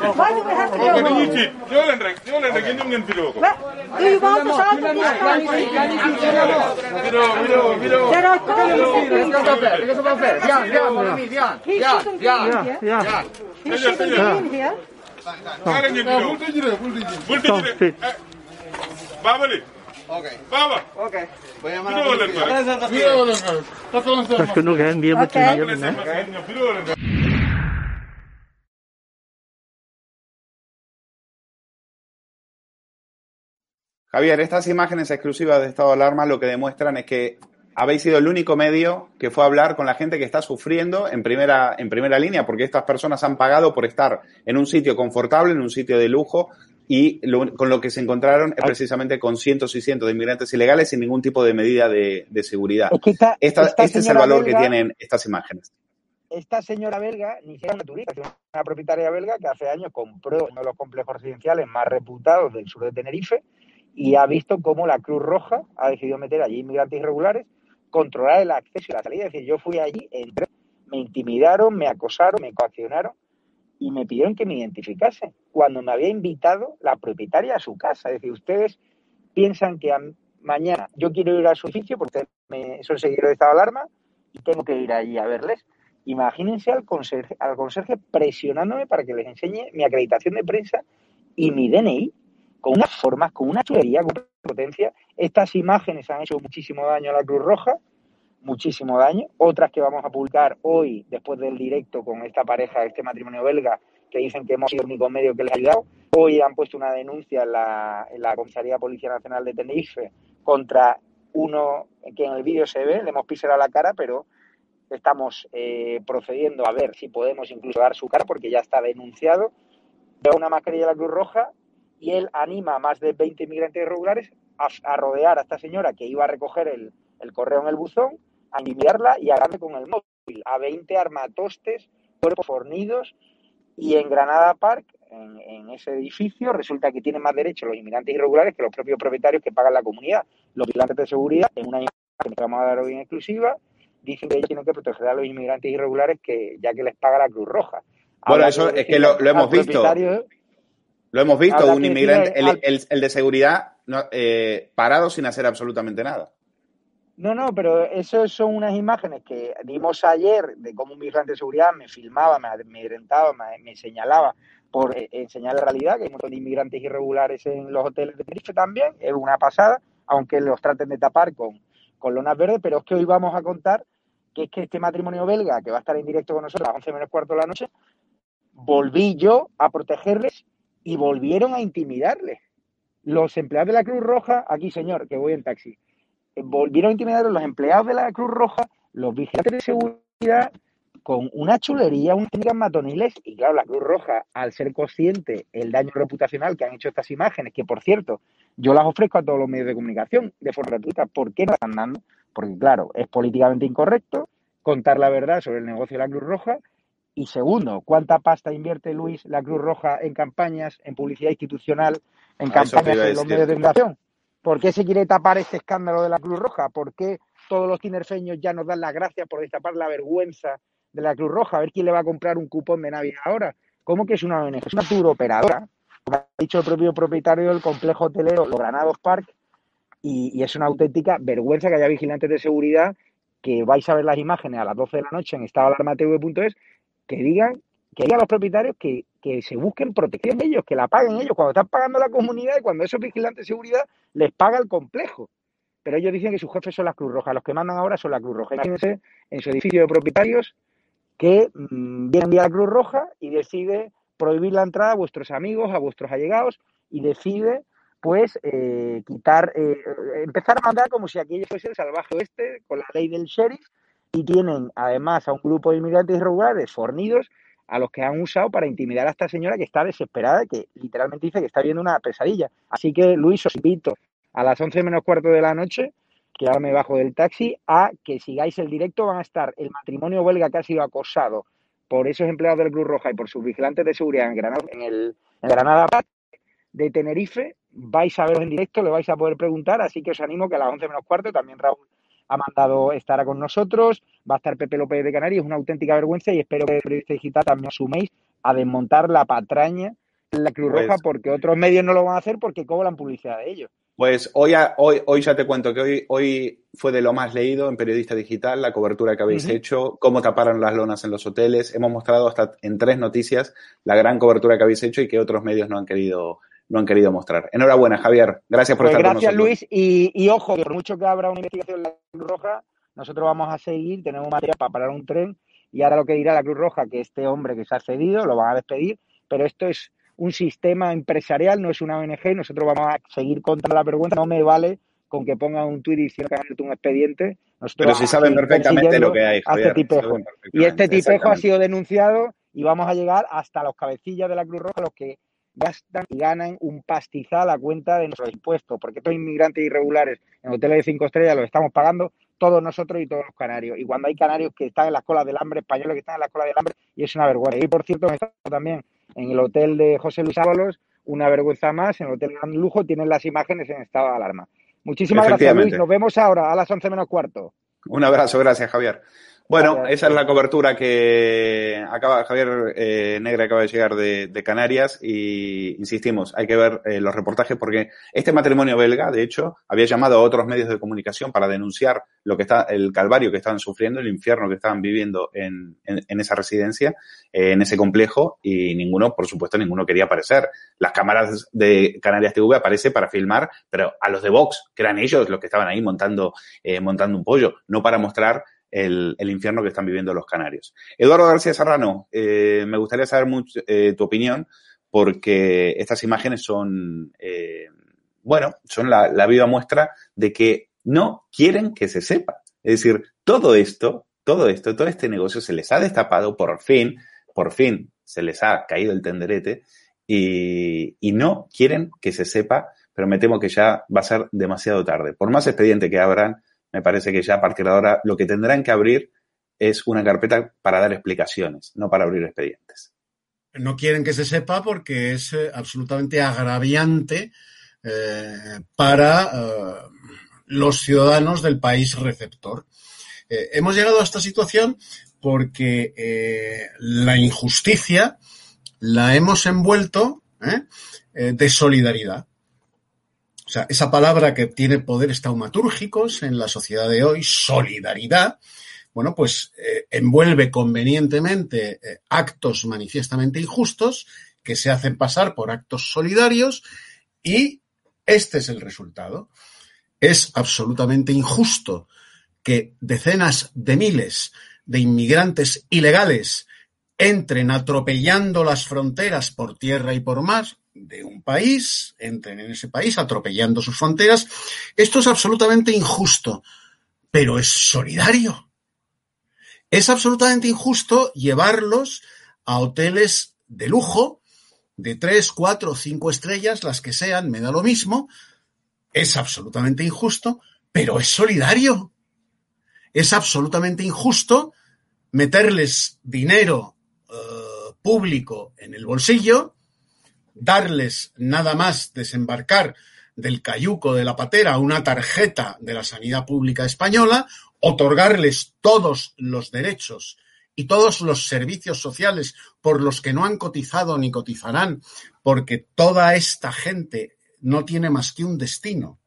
Do Eh, Baba. Oke. Voy a llamar a la policía. Parce que bien. Javier, estas imágenes exclusivas de estado de alarma lo que demuestran es que habéis sido el único medio que fue a hablar con la gente que está sufriendo en primera, en primera línea, porque estas personas han pagado por estar en un sitio confortable, en un sitio de lujo, y lo- con lo que se encontraron es precisamente con cientos y cientos de inmigrantes ilegales sin ningún tipo de medida de, de seguridad. Es que esta- Esta- esta este es el valor belga- que tienen estas imágenes. esta señora belga ni siquiera una turista, es una propietaria belga que hace años compró uno de los complejos residenciales más reputados del sur de Tenerife y ha visto cómo la Cruz Roja ha decidido meter allí inmigrantes irregulares, controlar el acceso y la salida. Es decir, yo fui allí, entré, me intimidaron, me acosaron, me coaccionaron y me pidieron que me identificase cuando me había invitado la propietaria a su casa. Es decir, ustedes piensan que mañana yo quiero ir a su edificio porque me, son seguidores de estado alarma y tengo que ir allí a verles. Imagínense al conserje, al conserje presionándome para que les enseñe mi acreditación de prensa y mi DNI con unas formas, con una chulería, con una potencia. Estas imágenes han hecho muchísimo daño a la Cruz Roja, muchísimo daño. Otras que vamos a publicar hoy, después del directo con esta pareja, este matrimonio belga, que dicen que hemos sido el único medio que les ha ayudado. Hoy han puesto una denuncia en la, en la Comisaría de Policía Nacional de Tenerife contra uno que en el vídeo se ve, le hemos pisado la cara, pero estamos eh, procediendo a ver si podemos incluso dar su cara porque ya está denunciado. Lleva una mascarilla de la Cruz Roja y él anima a más de 20 inmigrantes irregulares a, rodear a esta señora que iba a recoger el correo en el buzón, a intimidarla y agarrarle con el móvil. A 20 armatostes, cuerpos fornidos y en Granada Park, en, en ese edificio, resulta que tienen más derechos los inmigrantes irregulares que los propios propietarios que pagan la comunidad. Los vigilantes de seguridad, en una que vamos a dar hoy en exclusiva, dicen que ellos tienen que proteger a los inmigrantes irregulares que ya que les paga la Cruz Roja. Bueno, eso es que lo, hemos visto. Lo hemos visto, un inmigrante, el- el de seguridad no, eh, parado sin hacer absolutamente nada. No, no, pero eso son unas imágenes que dimos ayer de cómo un vigilante de seguridad me filmaba, me amedrentaba, me, señalaba por eh, enseñar la realidad, que hay un montón de inmigrantes irregulares en los hoteles de Tenerife también, es una pasada, aunque los traten de tapar con, con lonas verdes, pero es que hoy vamos a contar que es que este matrimonio belga, que va a estar en directo con nosotros a las 11 menos cuarto de la noche, volví yo a protegerles y volvieron a intimidarles. Los empleados de la Cruz Roja, aquí señor, que voy en taxi, volvieron a intimidar a los empleados de la Cruz Roja, los vigilantes de seguridad, con una chulería, unas técnicas matoniles, y claro, la Cruz Roja, al ser consciente el daño reputacional que han hecho estas imágenes, que por cierto, yo las ofrezco a todos los medios de comunicación de forma gratuita, ¿por qué no las están dando? Porque claro, es políticamente incorrecto contar la verdad sobre el negocio de la Cruz Roja, y segundo, ¿cuánta pasta invierte Luis la Cruz Roja en campañas, en publicidad institucional, en A eso te campañas en los medios de comunicación? ¿Por qué se quiere tapar este escándalo de la Cruz Roja? ¿Por qué todos los tinerfeños ya nos dan las gracias por destapar la vergüenza de la Cruz Roja? A ver quién le va a comprar un cupón de Navidad ahora. ¿Cómo que es una ONG? Es una turoperadora, como ha dicho el propio propietario del complejo hotelero Los Granados Park, y, es una auténtica vergüenza que haya vigilantes de seguridad que vais a ver las imágenes a las 12 de la noche en estadoalarmatv.es que digan que digan los propietarios que, que se busquen protección ellos, que la paguen ellos, cuando están pagando la comunidad y cuando esos vigilantes de seguridad les paga el complejo. Pero ellos dicen que sus jefes son la Cruz Roja, los que mandan ahora son la Cruz Roja. Imagínense en su edificio de propietarios que mm, viene la Cruz Roja y decide prohibir la entrada a vuestros amigos, a vuestros allegados y decide pues eh, quitar, eh, empezar a mandar como si aquello fuese el salvaje oeste con la ley del sheriff y tienen además a un grupo de inmigrantes irregulares fornidos a los que han usado para intimidar a esta señora que está desesperada, que literalmente dice que está viendo una pesadilla. Así que Luis, os invito a las 11 menos cuarto de la noche, que ahora me bajo del taxi, a que sigáis el directo. Van a estar el matrimonio belga que ha sido acosado por esos empleados del Cruz Roja y por sus vigilantes de seguridad en, Granada, en el Granada de Tenerife. Vais a verlos en directo, le vais a poder preguntar, así que os animo que a las 11 menos cuarto también Raúl ha mandado estará con nosotros, va a estar Pepe López de Canarias, es una auténtica vergüenza y espero que el periodista digital también asuméis a desmontar la patraña de la Cruz Pues- Roja porque otros medios no lo van a hacer porque cobran publicidad de ellos. Pues hoy, a- hoy, hoy ya te cuento que hoy, hoy fue de lo más leído en Periodista Digital, la cobertura que habéis hecho, cómo taparon las lonas en los hoteles. Hemos mostrado hasta en tres noticias la gran cobertura que habéis hecho y que otros medios no han querido, no han querido mostrar. Enhorabuena, Javier. Gracias por Pues estar gracias con nosotros. Luis y, y ojo, que por mucho que abra una investigación en la Cruz Roja, nosotros vamos a seguir, tenemos material para parar un tren y ahora lo que dirá la Cruz Roja, que este hombre que se ha cedido lo van a despedir, pero esto es un sistema empresarial, no es una ONG, nosotros vamos a seguir contando la vergüenza, no me vale con que pongan un tuit diciendo que han abierto un expediente. Nosotros Pero si saben perfectamente lo que hay, este Javier. tipejo. Saben Y este tipejo ha sido denunciado y vamos a llegar hasta los cabecillas de la Cruz Roja, los que gastan y ganan un pastizal a cuenta de nuestros impuestos, porque estos inmigrantes irregulares en hoteles de cinco estrellas los estamos pagando todos nosotros y todos los canarios. Y cuando hay canarios que están en las colas del hambre, españoles que están en las colas del hambre, y es una vergüenza. Y por cierto, también en el hotel de José Luis Ábalos, una vergüenza más, en el hotel Gran Lujo tienen las imágenes en estado de alarma. Muchísimas gracias, Luis. Nos vemos ahora a las once menos cuarto. Un abrazo, gracias Javier. Bueno, esa es la cobertura que acaba Javier eh, Negra acaba de llegar de, de Canarias y insistimos, hay que ver eh, los reportajes porque este matrimonio belga, de hecho, había llamado a otros medios de comunicación para denunciar lo que está, el calvario que estaban sufriendo, el infierno que estaban viviendo en, en, en esa residencia, eh, en ese complejo y ninguno, por supuesto, ninguno quería aparecer. Las cámaras de Canarias TV aparece para filmar, pero a los de Vox, que eran ellos los que estaban ahí montando, eh, montando un pollo, no para mostrar el, infierno que están viviendo los canarios. Eduardo García Serrano, eh, me gustaría saber eh, tu opinión porque estas imágenes son, eh, bueno, son la, la, viva muestra de que no quieren que se sepa. Es decir, todo esto, todo esto, todo este negocio se les ha destapado por fin, por fin se les ha caído el tenderete y, y no quieren que se sepa, pero me temo que ya va a ser demasiado tarde. Por más expediente que abran, me parece que ya a partir de ahora lo que tendrán que abrir es una carpeta para dar explicaciones, no para abrir expedientes. No quieren que se sepa porque es eh, absolutamente agraviante eh, para eh, los ciudadanos del país receptor. Hemos llegado a esta situación porque la injusticia la hemos envuelto de solidaridad. Sea, esa palabra que tiene poderes taumatúrgicos en la sociedad de hoy, solidaridad, bueno, pues eh, envuelve convenientemente eh, actos manifiestamente injustos que se hacen pasar por actos solidarios y este es el resultado. Es absolutamente injusto que decenas de miles de inmigrantes ilegales entren atropellando las fronteras por tierra y por mar de un país, entren en ese país atropellando sus fronteras. Esto es absolutamente injusto, pero es solidario. Es absolutamente injusto llevarlos a hoteles de lujo, de tres, cuatro, cinco estrellas, las que sean, me da lo mismo. Es absolutamente injusto, pero es solidario. Es absolutamente injusto meterles dinero uh, público en el bolsillo, darles nada más desembarcar del cayuco de la patera una tarjeta de la sanidad pública española, otorgarles todos los derechos y todos los servicios sociales por los que no han cotizado ni cotizarán, porque toda esta gente no tiene más que un destino,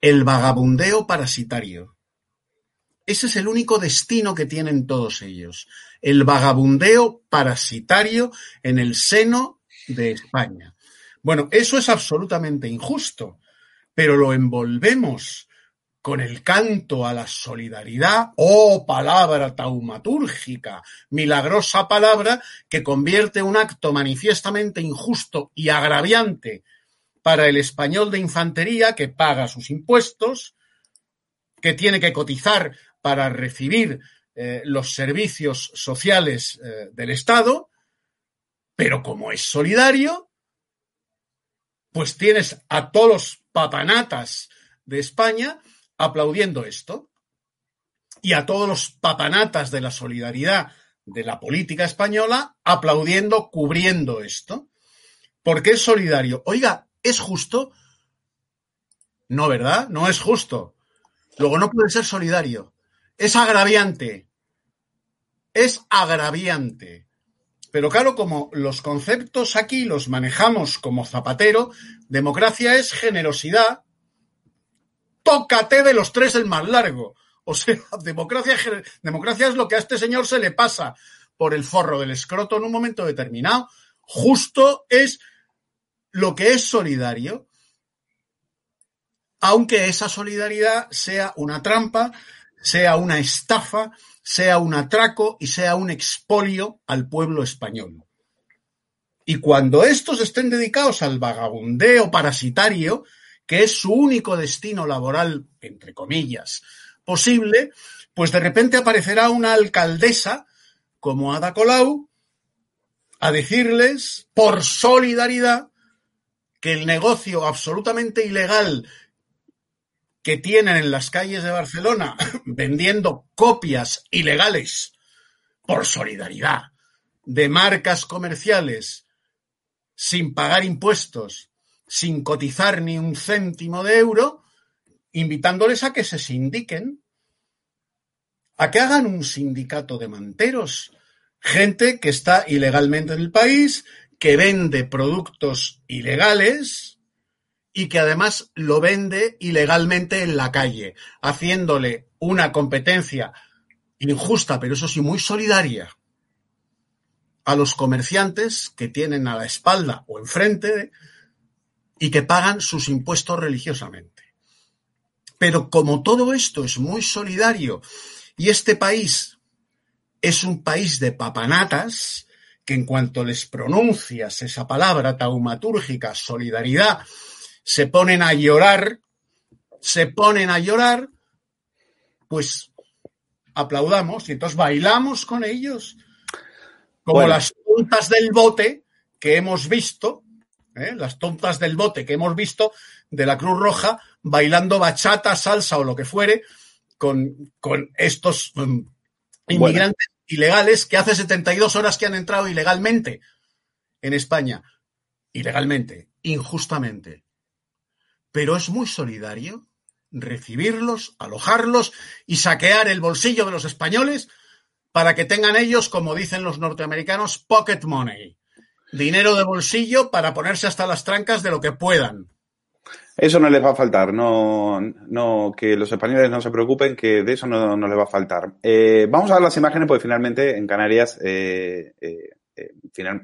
el vagabundeo parasitario. Ese es el único destino que tienen todos ellos, el vagabundeo parasitario en el seno de España. Bueno, eso es absolutamente injusto, pero lo envolvemos con el canto a la solidaridad, oh palabra taumatúrgica, milagrosa palabra que convierte un acto manifiestamente injusto y agraviante para el español de infantería que paga sus impuestos, que tiene que cotizar para recibir eh, los servicios sociales eh, del Estado, pero como es solidario, pues tienes a todos los papanatas de España aplaudiendo esto y a todos los papanatas de la solidaridad de la política española aplaudiendo, cubriendo esto. Porque es solidario. Oiga, ¿es justo? No, ¿verdad? No es justo. Luego no puede ser solidario. Es agraviante. Es agraviante. Pero claro, como los conceptos aquí los manejamos como zapatero, democracia es generosidad, tócate de los tres el más largo. O sea, democracia, democracia es lo que a este señor se le pasa por el forro del escroto en un momento determinado. Justo es lo que es solidario, aunque esa solidaridad sea una trampa, sea una estafa, sea un atraco y sea un expolio al pueblo español. Y cuando estos estén dedicados al vagabundeo parasitario, que es su único destino laboral, entre comillas, posible, pues de repente aparecerá una alcaldesa como Ada Colau a decirles, por solidaridad, que el negocio absolutamente ilegal que tienen en las calles de Barcelona vendiendo copias ilegales por solidaridad de marcas comerciales sin pagar impuestos sin cotizar ni un céntimo de euro, invitándoles a que se sindiquen, a que hagan un sindicato de manteros, gente que está ilegalmente en el país, que vende productos ilegales y que además lo vende ilegalmente en la calle, haciéndole una competencia injusta, pero eso sí muy solidaria, a los comerciantes que tienen a la espalda o enfrente y que pagan sus impuestos religiosamente. Pero como todo esto es muy solidario y este país es un país de papanatas, que en cuanto les pronuncias esa palabra taumatúrgica, solidaridad, se ponen a llorar, se ponen a llorar, pues aplaudamos y entonces bailamos con ellos, como Bueno. las puntas del bote que hemos visto ¿eh? las tontas del bote que hemos visto de la Cruz Roja bailando bachata, salsa o lo que fuere con, con estos mm, inmigrantes ilegales que hace 72 horas que han entrado ilegalmente en España. Ilegalmente, injustamente. Pero es muy solidario recibirlos, alojarlos y saquear el bolsillo de los españoles para que tengan ellos, como dicen los norteamericanos, pocket money dinero de bolsillo para ponerse hasta las trancas de lo que puedan. Eso no les va a faltar, no, que los españoles no se preocupen, que de eso no, les va a faltar. Eh, vamos a ver las imágenes porque finalmente en Canarias, eh, eh, eh,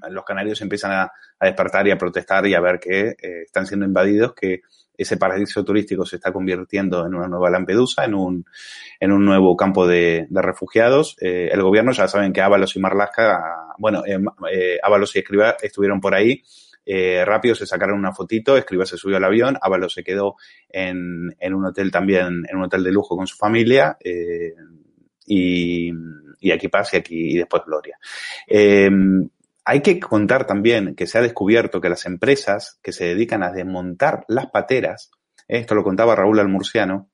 los canarios empiezan a, despertar y a protestar y a ver que están siendo invadidos, que ese paraíso turístico se está convirtiendo en una nueva Lampedusa, en un, en un nuevo campo de, de refugiados. Eh, el gobierno ya saben que Ábalos y Marlasca, bueno, eh, eh, Ábalos y Escribá estuvieron por ahí. Eh, rápido se sacaron una fotito, Escribá se subió al avión, Ábalos se quedó en, en un hotel también, en un hotel de lujo con su familia, y, aquí paz y aquí y después Gloria. Hay que contar también que se ha descubierto que las empresas que se dedican a desmontar las pateras, esto lo contaba Raúl Almurciano,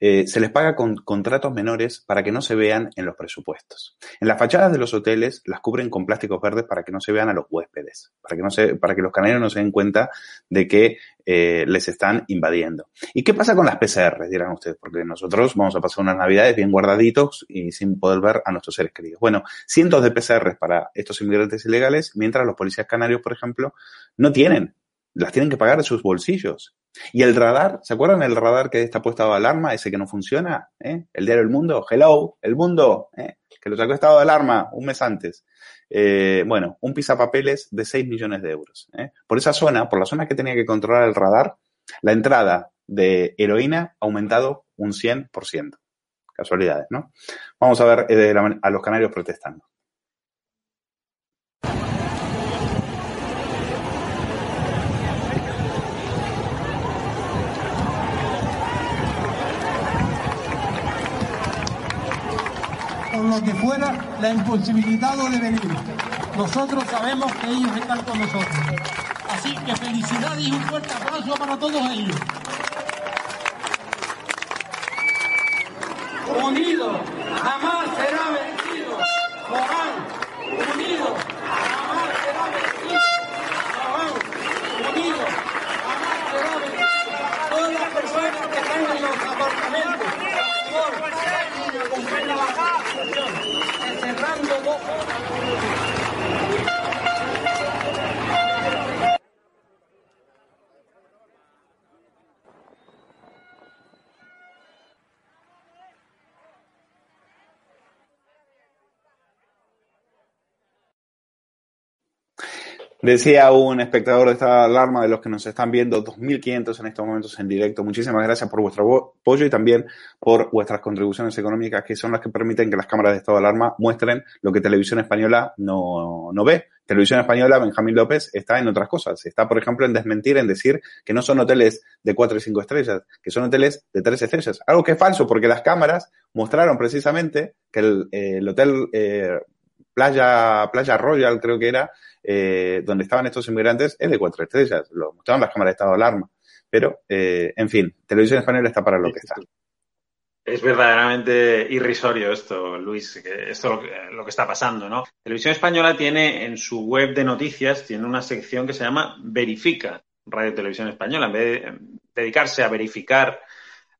eh, se les paga con contratos menores para que no se vean en los presupuestos. En las fachadas de los hoteles las cubren con plásticos verdes para que no se vean a los huéspedes, para que, no se, para que los canarios no se den cuenta de que eh, les están invadiendo. ¿Y qué pasa con las PCR? Dirán ustedes, porque nosotros vamos a pasar unas navidades bien guardaditos y sin poder ver a nuestros seres queridos. Bueno, cientos de PCR para estos inmigrantes ilegales, mientras los policías canarios, por ejemplo, no tienen. Las tienen que pagar de sus bolsillos. Y el radar, ¿se acuerdan el radar que está puesto a alarma, ese que no funciona? ¿Eh? El diario El Mundo, hello, El Mundo, ¿eh? que lo sacó estado de alarma un mes antes. Eh, bueno, un pisapapeles de 6 millones de euros. ¿eh? Por esa zona, por la zona que tenía que controlar el radar, la entrada de heroína ha aumentado un 100%. Casualidades, ¿no? Vamos a ver eh, de a los canarios protestando. Que fuera, la imposibilidad de venir. Nosotros sabemos que ellos están con nosotros. Así que felicidades y un fuerte aplauso para todos ellos. Unidos, jamás será vencido. Morán, unidos, jamás será vencido. Morán, unidos, jamás será vencido. Todas las personas que están en los apartamentos, por favor, con la cerrando ojos. Decía un espectador de esta alarma de los que nos están viendo, 2.500 en estos momentos en directo. Muchísimas gracias por vuestro apoyo y también por vuestras contribuciones económicas, que son las que permiten que las cámaras de estado de alarma muestren lo que Televisión Española no, no ve. Televisión Española, Benjamín López, está en otras cosas. Está, por ejemplo, en desmentir, en decir que no son hoteles de cuatro y cinco estrellas, que son hoteles de tres estrellas. Algo que es falso, porque las cámaras mostraron precisamente que el, el hotel eh, Playa, Playa Royal, creo que era, eh, donde estaban estos inmigrantes, es de cuatro estrellas. Lo mostraron las cámaras de estado de alarma. Pero, eh, en fin, Televisión Española está para lo que está. Es verdaderamente irrisorio esto, Luis, esto lo que, lo está pasando, ¿no? Televisión Española tiene en su web de noticias, tiene una sección que se llama Verifica Radio Televisión Española. En vez de dedicarse a verificar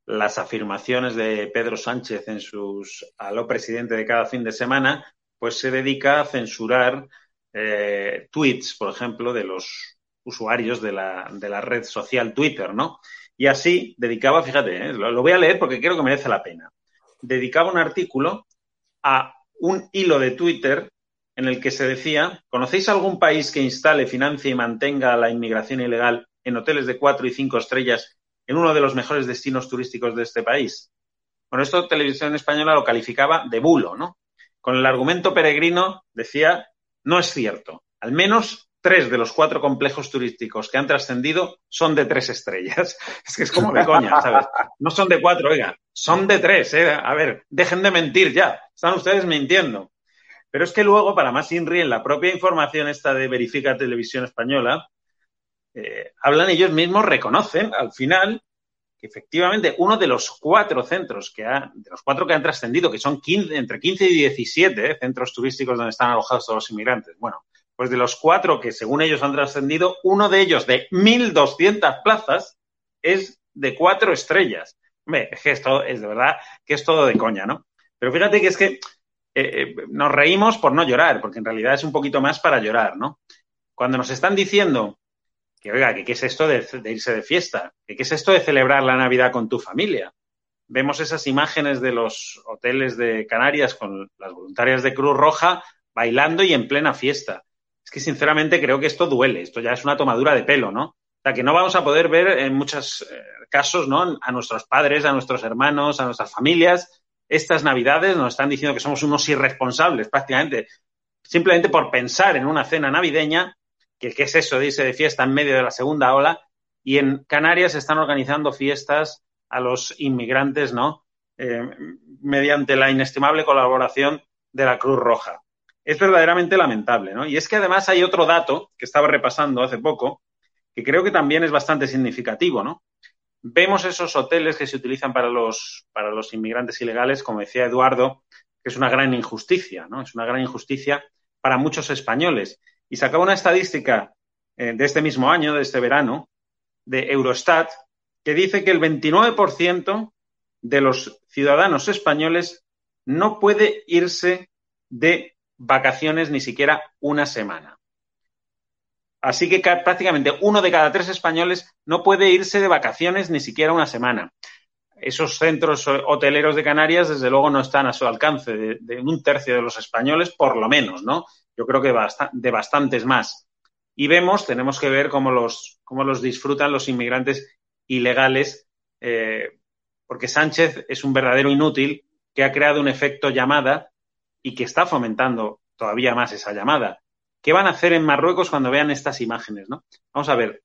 las afirmaciones de Pedro Sánchez en sus aló presidente de cada fin de semana, pues se dedica a censurar eh, tweets, por ejemplo, de los usuarios de la, de la red social Twitter, ¿no? Y así dedicaba, fíjate, ¿eh? lo, lo voy a leer porque creo que merece la pena. Dedicaba un artículo a un hilo de Twitter en el que se decía, ¿conocéis algún país que instale, financie y mantenga la inmigración ilegal en hoteles de cuatro y cinco estrellas en uno de los mejores destinos turísticos de este país? Bueno, esto Televisión Española lo calificaba de bulo, ¿no? Con el argumento peregrino decía, no es cierto. Al menos tres de los cuatro complejos turísticos que han trascendido son de tres estrellas. Es que es como de coña, ¿sabes? No son de cuatro, oiga, son de tres, ¿eh? A ver, dejen de mentir ya. Están ustedes mintiendo. Pero es que luego, para más INRI, en la propia información esta de Verifica Televisión Española, eh, hablan ellos mismos, reconocen al final que efectivamente uno de los cuatro centros que ha, de los cuatro que han trascendido, que son 15, entre 15 y 17 eh, centros turísticos donde están alojados todos los inmigrantes, bueno, pues de los cuatro que según ellos han trascendido, uno de ellos de 1.200 plazas es de cuatro estrellas. Hombre, es que esto es de verdad que es todo de coña, ¿no? Pero fíjate que es que eh, eh, nos reímos por no llorar, porque en realidad es un poquito más para llorar, ¿no? Cuando nos están diciendo que oiga, que qué es esto de, irse de fiesta, que qué es esto de celebrar la Navidad con tu familia. Vemos esas imágenes de los hoteles de Canarias con las voluntarias de Cruz Roja bailando y en plena fiesta. Es que sinceramente creo que esto duele, esto ya es una tomadura de pelo, ¿no? O sea, que no vamos a poder ver en muchos eh, casos, ¿no? A nuestros padres, a nuestros hermanos, a nuestras familias, estas navidades nos están diciendo que somos unos irresponsables prácticamente, simplemente por pensar en una cena navideña, que qué es eso de irse de fiesta en medio de la segunda ola, y en Canarias están organizando fiestas a los inmigrantes, ¿no? Eh, mediante la inestimable colaboración de la Cruz Roja. Es verdaderamente lamentable, ¿no? Y es que además hay otro dato que estaba repasando hace poco, que creo que también es bastante significativo, ¿no? Vemos esos hoteles que se utilizan para los, para los inmigrantes ilegales, como decía Eduardo, que es una gran injusticia, ¿no? Es una gran injusticia para muchos españoles. Y sacaba una estadística eh, de este mismo año, de este verano, de Eurostat, que dice que el 29% de los ciudadanos españoles no puede irse de vacaciones ni siquiera una semana. Así que prácticamente uno de cada tres españoles no puede irse de vacaciones ni siquiera una semana. Esos centros hoteleros de Canarias, desde luego, no están a su alcance de, un tercio de los españoles, por lo menos, ¿no? Yo creo que de bastantes más. Y vemos, tenemos que ver cómo los, cómo los disfrutan los inmigrantes ilegales, eh, porque Sánchez es un verdadero inútil que ha creado un efecto llamada y que está fomentando todavía más esa llamada. ¿Qué van a hacer en Marruecos cuando vean estas imágenes? ¿no? Vamos a ver.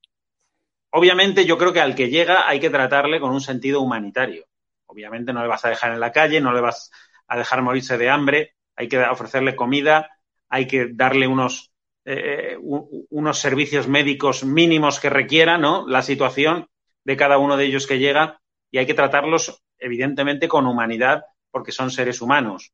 Obviamente yo creo que al que llega hay que tratarle con un sentido humanitario. Obviamente no le vas a dejar en la calle, no le vas a dejar morirse de hambre, hay que ofrecerle comida, hay que darle unos, eh, unos servicios médicos mínimos que requiera ¿no? la situación de cada uno de ellos que llega y hay que tratarlos evidentemente con humanidad porque son seres humanos.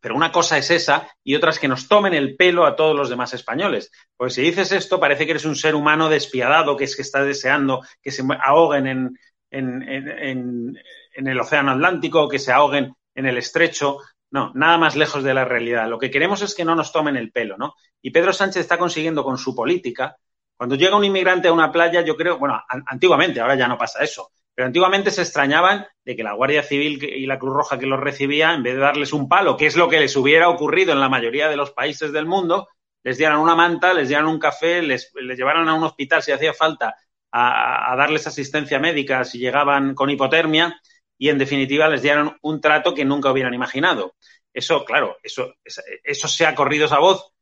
Pero una cosa es esa y otra es que nos tomen el pelo a todos los demás españoles. Porque si dices esto, parece que eres un ser humano despiadado, que es que está deseando que se ahoguen en, en, en, en el Océano Atlántico, que se ahoguen en el estrecho. No, nada más lejos de la realidad. Lo que queremos es que no nos tomen el pelo, ¿no? Y Pedro Sánchez está consiguiendo con su política. Cuando llega un inmigrante a una playa, yo creo, bueno, antiguamente, ahora ya no pasa eso, pero antiguamente se extrañaban de que la Guardia Civil y la Cruz Roja que los recibía, en vez de darles un palo, que es lo que les hubiera ocurrido en la mayoría de los países del mundo, les dieran una manta, les dieran un café, les, llevaran a un hospital si hacía falta a, darles asistencia médica si llegaban con hipotermia y, en definitiva, les dieran un trato que nunca hubieran imaginado. Eso, claro, eso, eso se ha corrido esa voz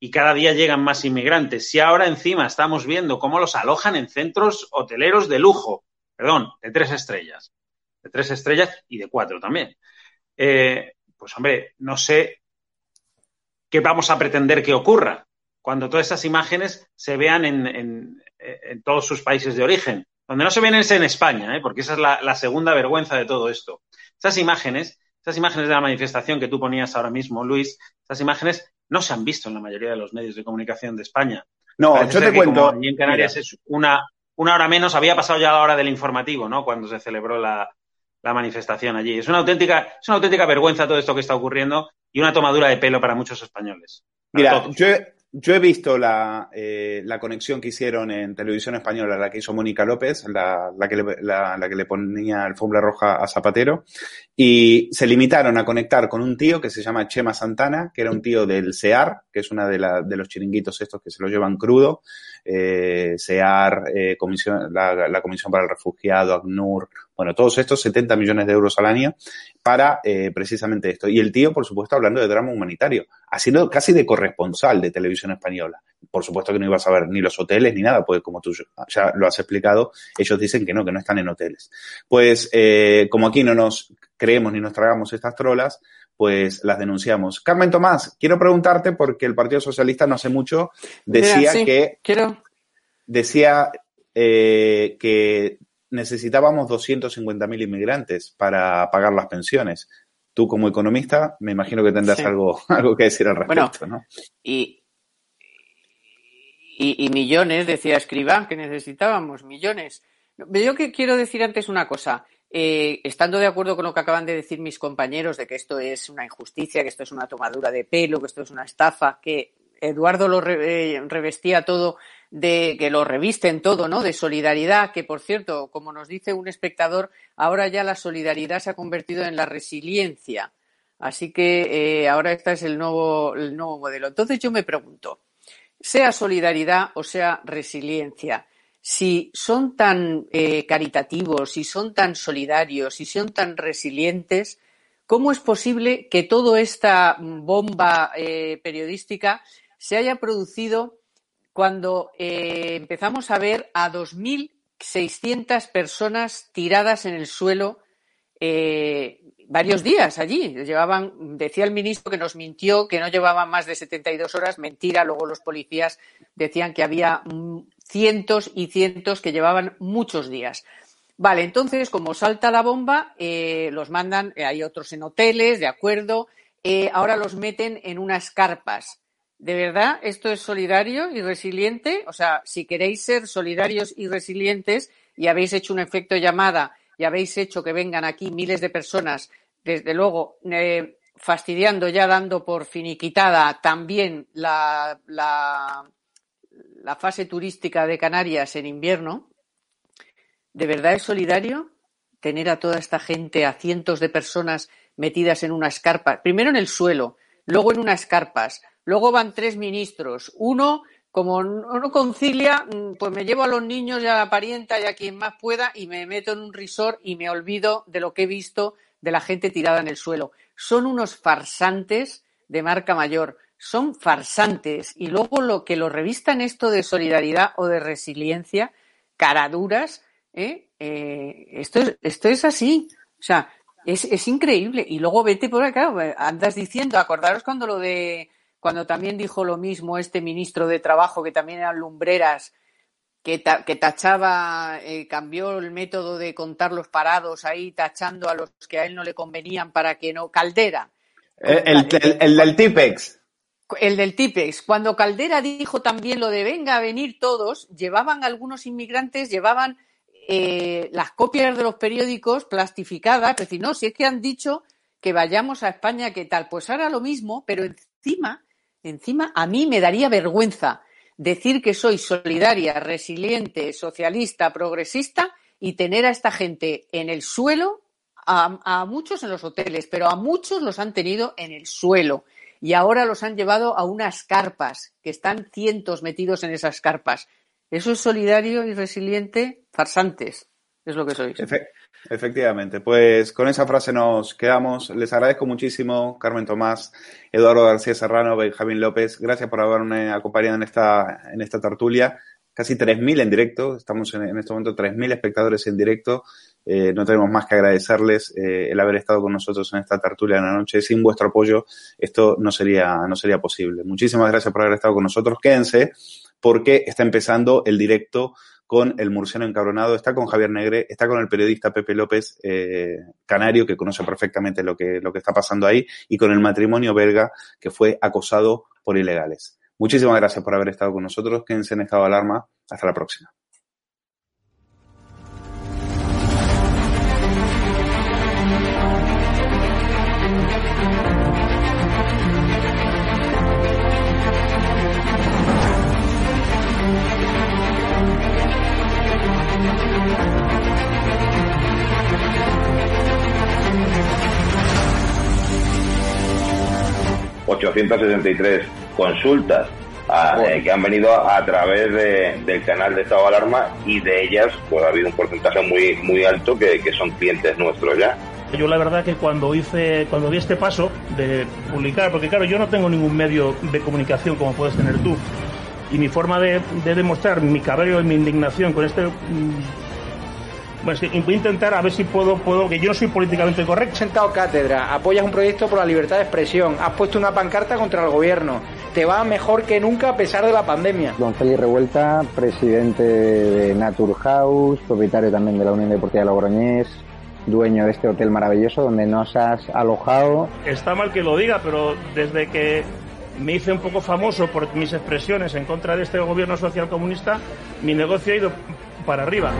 y cada día llegan más inmigrantes. Si ahora encima estamos viendo cómo los alojan en centros hoteleros de lujo, perdón, de tres estrellas, de tres estrellas y de cuatro también. Eh, pues hombre, no sé qué vamos a pretender que ocurra cuando todas esas imágenes se vean en, en, en todos sus países de origen. Donde no se ven es en España, ¿eh? porque esa es la, la, segunda vergüenza de todo esto. Esas imágenes, esas imágenes de la manifestación que tú ponías ahora mismo, Luis, esas imágenes no se han visto en la mayoría de los medios de comunicación de España. No, Parece yo te cuento. Y en Canarias mira. es una, una hora menos, había pasado ya la hora del informativo, ¿no? Cuando se celebró la, la manifestación allí. Es una auténtica, es una auténtica vergüenza todo esto que está ocurriendo y una tomadura de pelo para muchos españoles. Para Mira, todos. yo, yo he visto la, eh, la, conexión que hicieron en televisión española, la que hizo Mónica López, la, la, que le, la, que le ponía alfombra roja a Zapatero, y se limitaron a conectar con un tío que se llama Chema Santana, que era un tío del CEAR, que es una de, de los chiringuitos estos que se lo llevan crudo, eh, CEAR, eh, comisión, la, Comisión para el Refugiado, ACNUR, bueno, todos estos 70 millones de euros al año para eh, precisamente esto. Y el tío, por supuesto, hablando de drama humanitario, haciendo casi de corresponsal de televisión española. Por supuesto que no ibas a ver ni los hoteles ni nada, porque como tú ya lo has explicado, ellos dicen que no, que no están en hoteles. Pues eh, como aquí no nos creemos ni nos tragamos estas trolas, pues las denunciamos. Carmen Tomás, quiero preguntarte porque el Partido Socialista no hace mucho decía Mira, sí, que quiero decía eh, que necesitábamos 250.000 inmigrantes para pagar las pensiones. Tú como economista me imagino que tendrás Sí. algo, algo que decir al Bueno, respecto, ¿no? y, y, y millones, decía Escribá, que necesitábamos, millones. Yo que quiero decir antes una cosa. Eh, estando de acuerdo con lo que acaban de decir mis compañeros de que esto es una injusticia, que esto es una tomadura de pelo, que esto es una estafa, que Eduardo lo eh, revestía todo de que lo revisten todo, ¿no? De solidaridad, que por cierto, como nos dice un espectador, ahora ya la solidaridad se ha convertido en la resiliencia. Así que eh, ahora este es el nuevo, el nuevo modelo. Entonces yo me pregunto, sea solidaridad o sea resiliencia, si son tan eh, caritativos, si son tan solidarios, si son tan resilientes, ¿cómo es posible que toda esta bomba eh, periodística se haya producido cuando eh, empezamos a ver a 2.600 personas tiradas en el suelo eh, varios días allí. Llevaban, decía el ministro que nos mintió que no llevaban más de 72 horas, mentira. Luego los policías decían que había cientos y cientos que llevaban muchos días. Vale, entonces, como salta la bomba, eh, los mandan, eh, hay otros en hoteles, de acuerdo, eh, ahora los meten en unas carpas. ¿De verdad esto es solidario y resiliente? O sea, si queréis ser solidarios y resilientes y habéis hecho un efecto llamada y habéis hecho que vengan aquí miles de personas, desde luego, fastidiando ya, dando por finiquitada también la, la, la fase turística de Canarias en invierno, ¿de verdad es solidario tener a toda esta gente, a cientos de personas metidas en unas carpas? Primero en el suelo, luego en unas carpas, luego van tres ministros, uno como no concilia, mm, pues me llevo a los niños y a la parienta y a quien más pueda y me meto en un resort y me olvido de lo que he visto de la gente tirada en el suelo. Son unos farsantes de marca mayor, son farsantes y luego lo que lo revistan esto de solidaridad o de resiliencia, caraduras, ¿eh? Eh, esto, es, esto es así. O sea, es, es increíble. Y luego vete por acá, andas diciendo, acordaros cuando lo de cuando también dijo lo mismo este ministro de Trabajo, que también eran lumbreras, que, que tachaba, eh, cambió el método de contar los parados ahí, tachando a los que a él no le convenían para que no. Caldera, el- el- el del Tipex. El del Tipex. Cuando Caldera dijo también lo de venga a venir todos, llevaban algunos inmigrantes, llevaban eh, las copias de los periódicos plastificadas, es decir, no, si es que han dicho que vayamos a España, ¿qué tal? Pues ahora lo mismo, pero encima, encima a mí me daría vergüenza decir que soy solidaria, resiliente, socialista, progresista y tener a esta gente en el suelo, a, a muchos en los hoteles, pero a muchos los han tenido en el suelo y ahora los han llevado a unas carpas, que están cientos metidos en esas carpas. ¿Eso es solidario y resiliente? Farsantes, es lo que sois. Efe- efectivamente, pues con esa frase nos quedamos. Les agradezco muchísimo, Carmen Tomás, Eduardo García Serrano, Benjamín López. Gracias por haberme acompañado en esta, en esta tertulia. Casi 3.000 en directo, estamos en, en este momento 3.000 espectadores en directo. Eh, no tenemos más que agradecerles eh, el haber estado con nosotros en esta tertulia de la noche. Sin vuestro apoyo, esto no sería, no sería posible. Muchísimas gracias por haber estado con nosotros. Quédense porque está empezando el directo con el murciano encabronado, está con Javier Negre, está con el periodista Pepe López eh, Canario, que conoce perfectamente lo que, lo que está pasando ahí, y con el matrimonio belga que fue acosado por ilegales. Muchísimas gracias por haber estado con nosotros. Quédense en estado de alarma. Hasta la próxima. ...863 consultas a- eh, que han venido a, a través de- del canal de estado de alarma y de ellas pues ha habido un porcentaje muy muy alto que, que son clientes nuestros ya. Yo la verdad que cuando hice, cuando di este paso de publicar, porque claro, yo no tengo ningún medio de comunicación como puedes tener tú, y mi forma de, de demostrar mi cabreo y mi indignación con este, bueno, es que voy a intentar a ver si puedo, puedo, que yo no soy políticamente correcto. sentado cátedra, apoyas un proyecto por la libertad de expresión, has puesto una pancarta contra el gobierno, te va mejor que nunca a pesar de la pandemia. Don Félix Revuelta, presidente de Naturhaus, propietario también de la Unión Deportiva Logroñés, dueño de este hotel maravilloso donde nos has alojado. Está mal que lo diga, pero desde que me hice un poco famoso por mis expresiones en contra de este gobierno social comunista, mi negocio ha ido para arriba.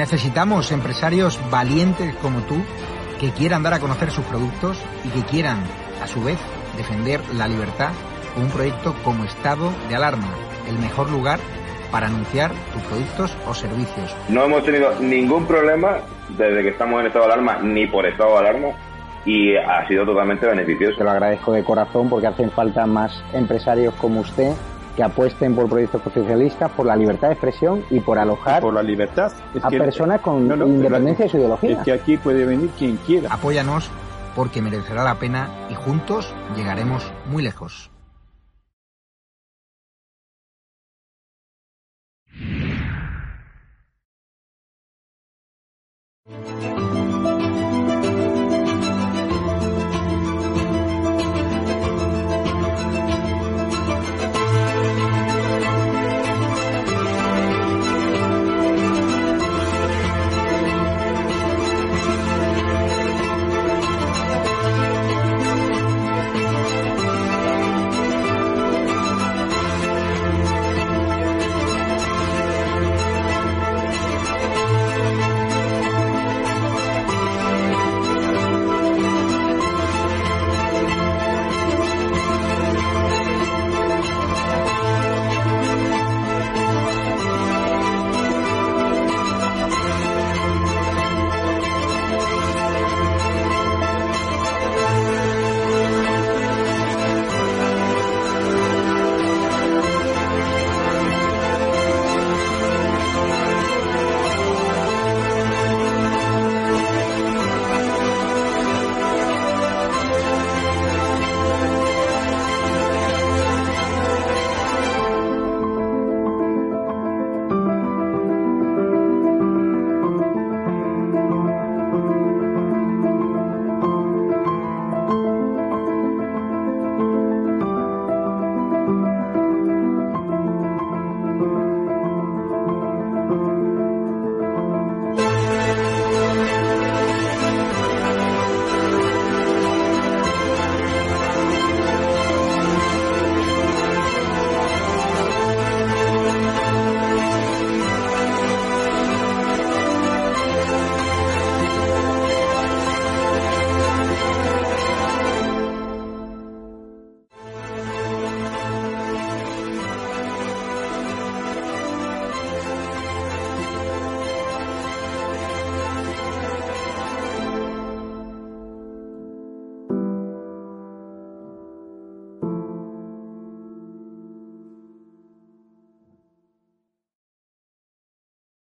Necesitamos empresarios valientes como tú que quieran dar a conocer sus productos y que quieran, a su vez, defender la libertad con un proyecto como estado de alarma, el mejor lugar para anunciar tus productos o servicios. No hemos tenido ningún problema desde que estamos en estado de alarma, ni por estado de alarma, y ha sido totalmente beneficioso. Se lo agradezco de corazón porque hacen falta más empresarios como usted que apuesten por proyectos socialistas, por la libertad de expresión y por alojar por la libertad Es a que- personas con No, no, independencia de su ideología. Es que aquí puede venir quien quiera. Apóyanos porque merecerá la pena y juntos llegaremos muy lejos.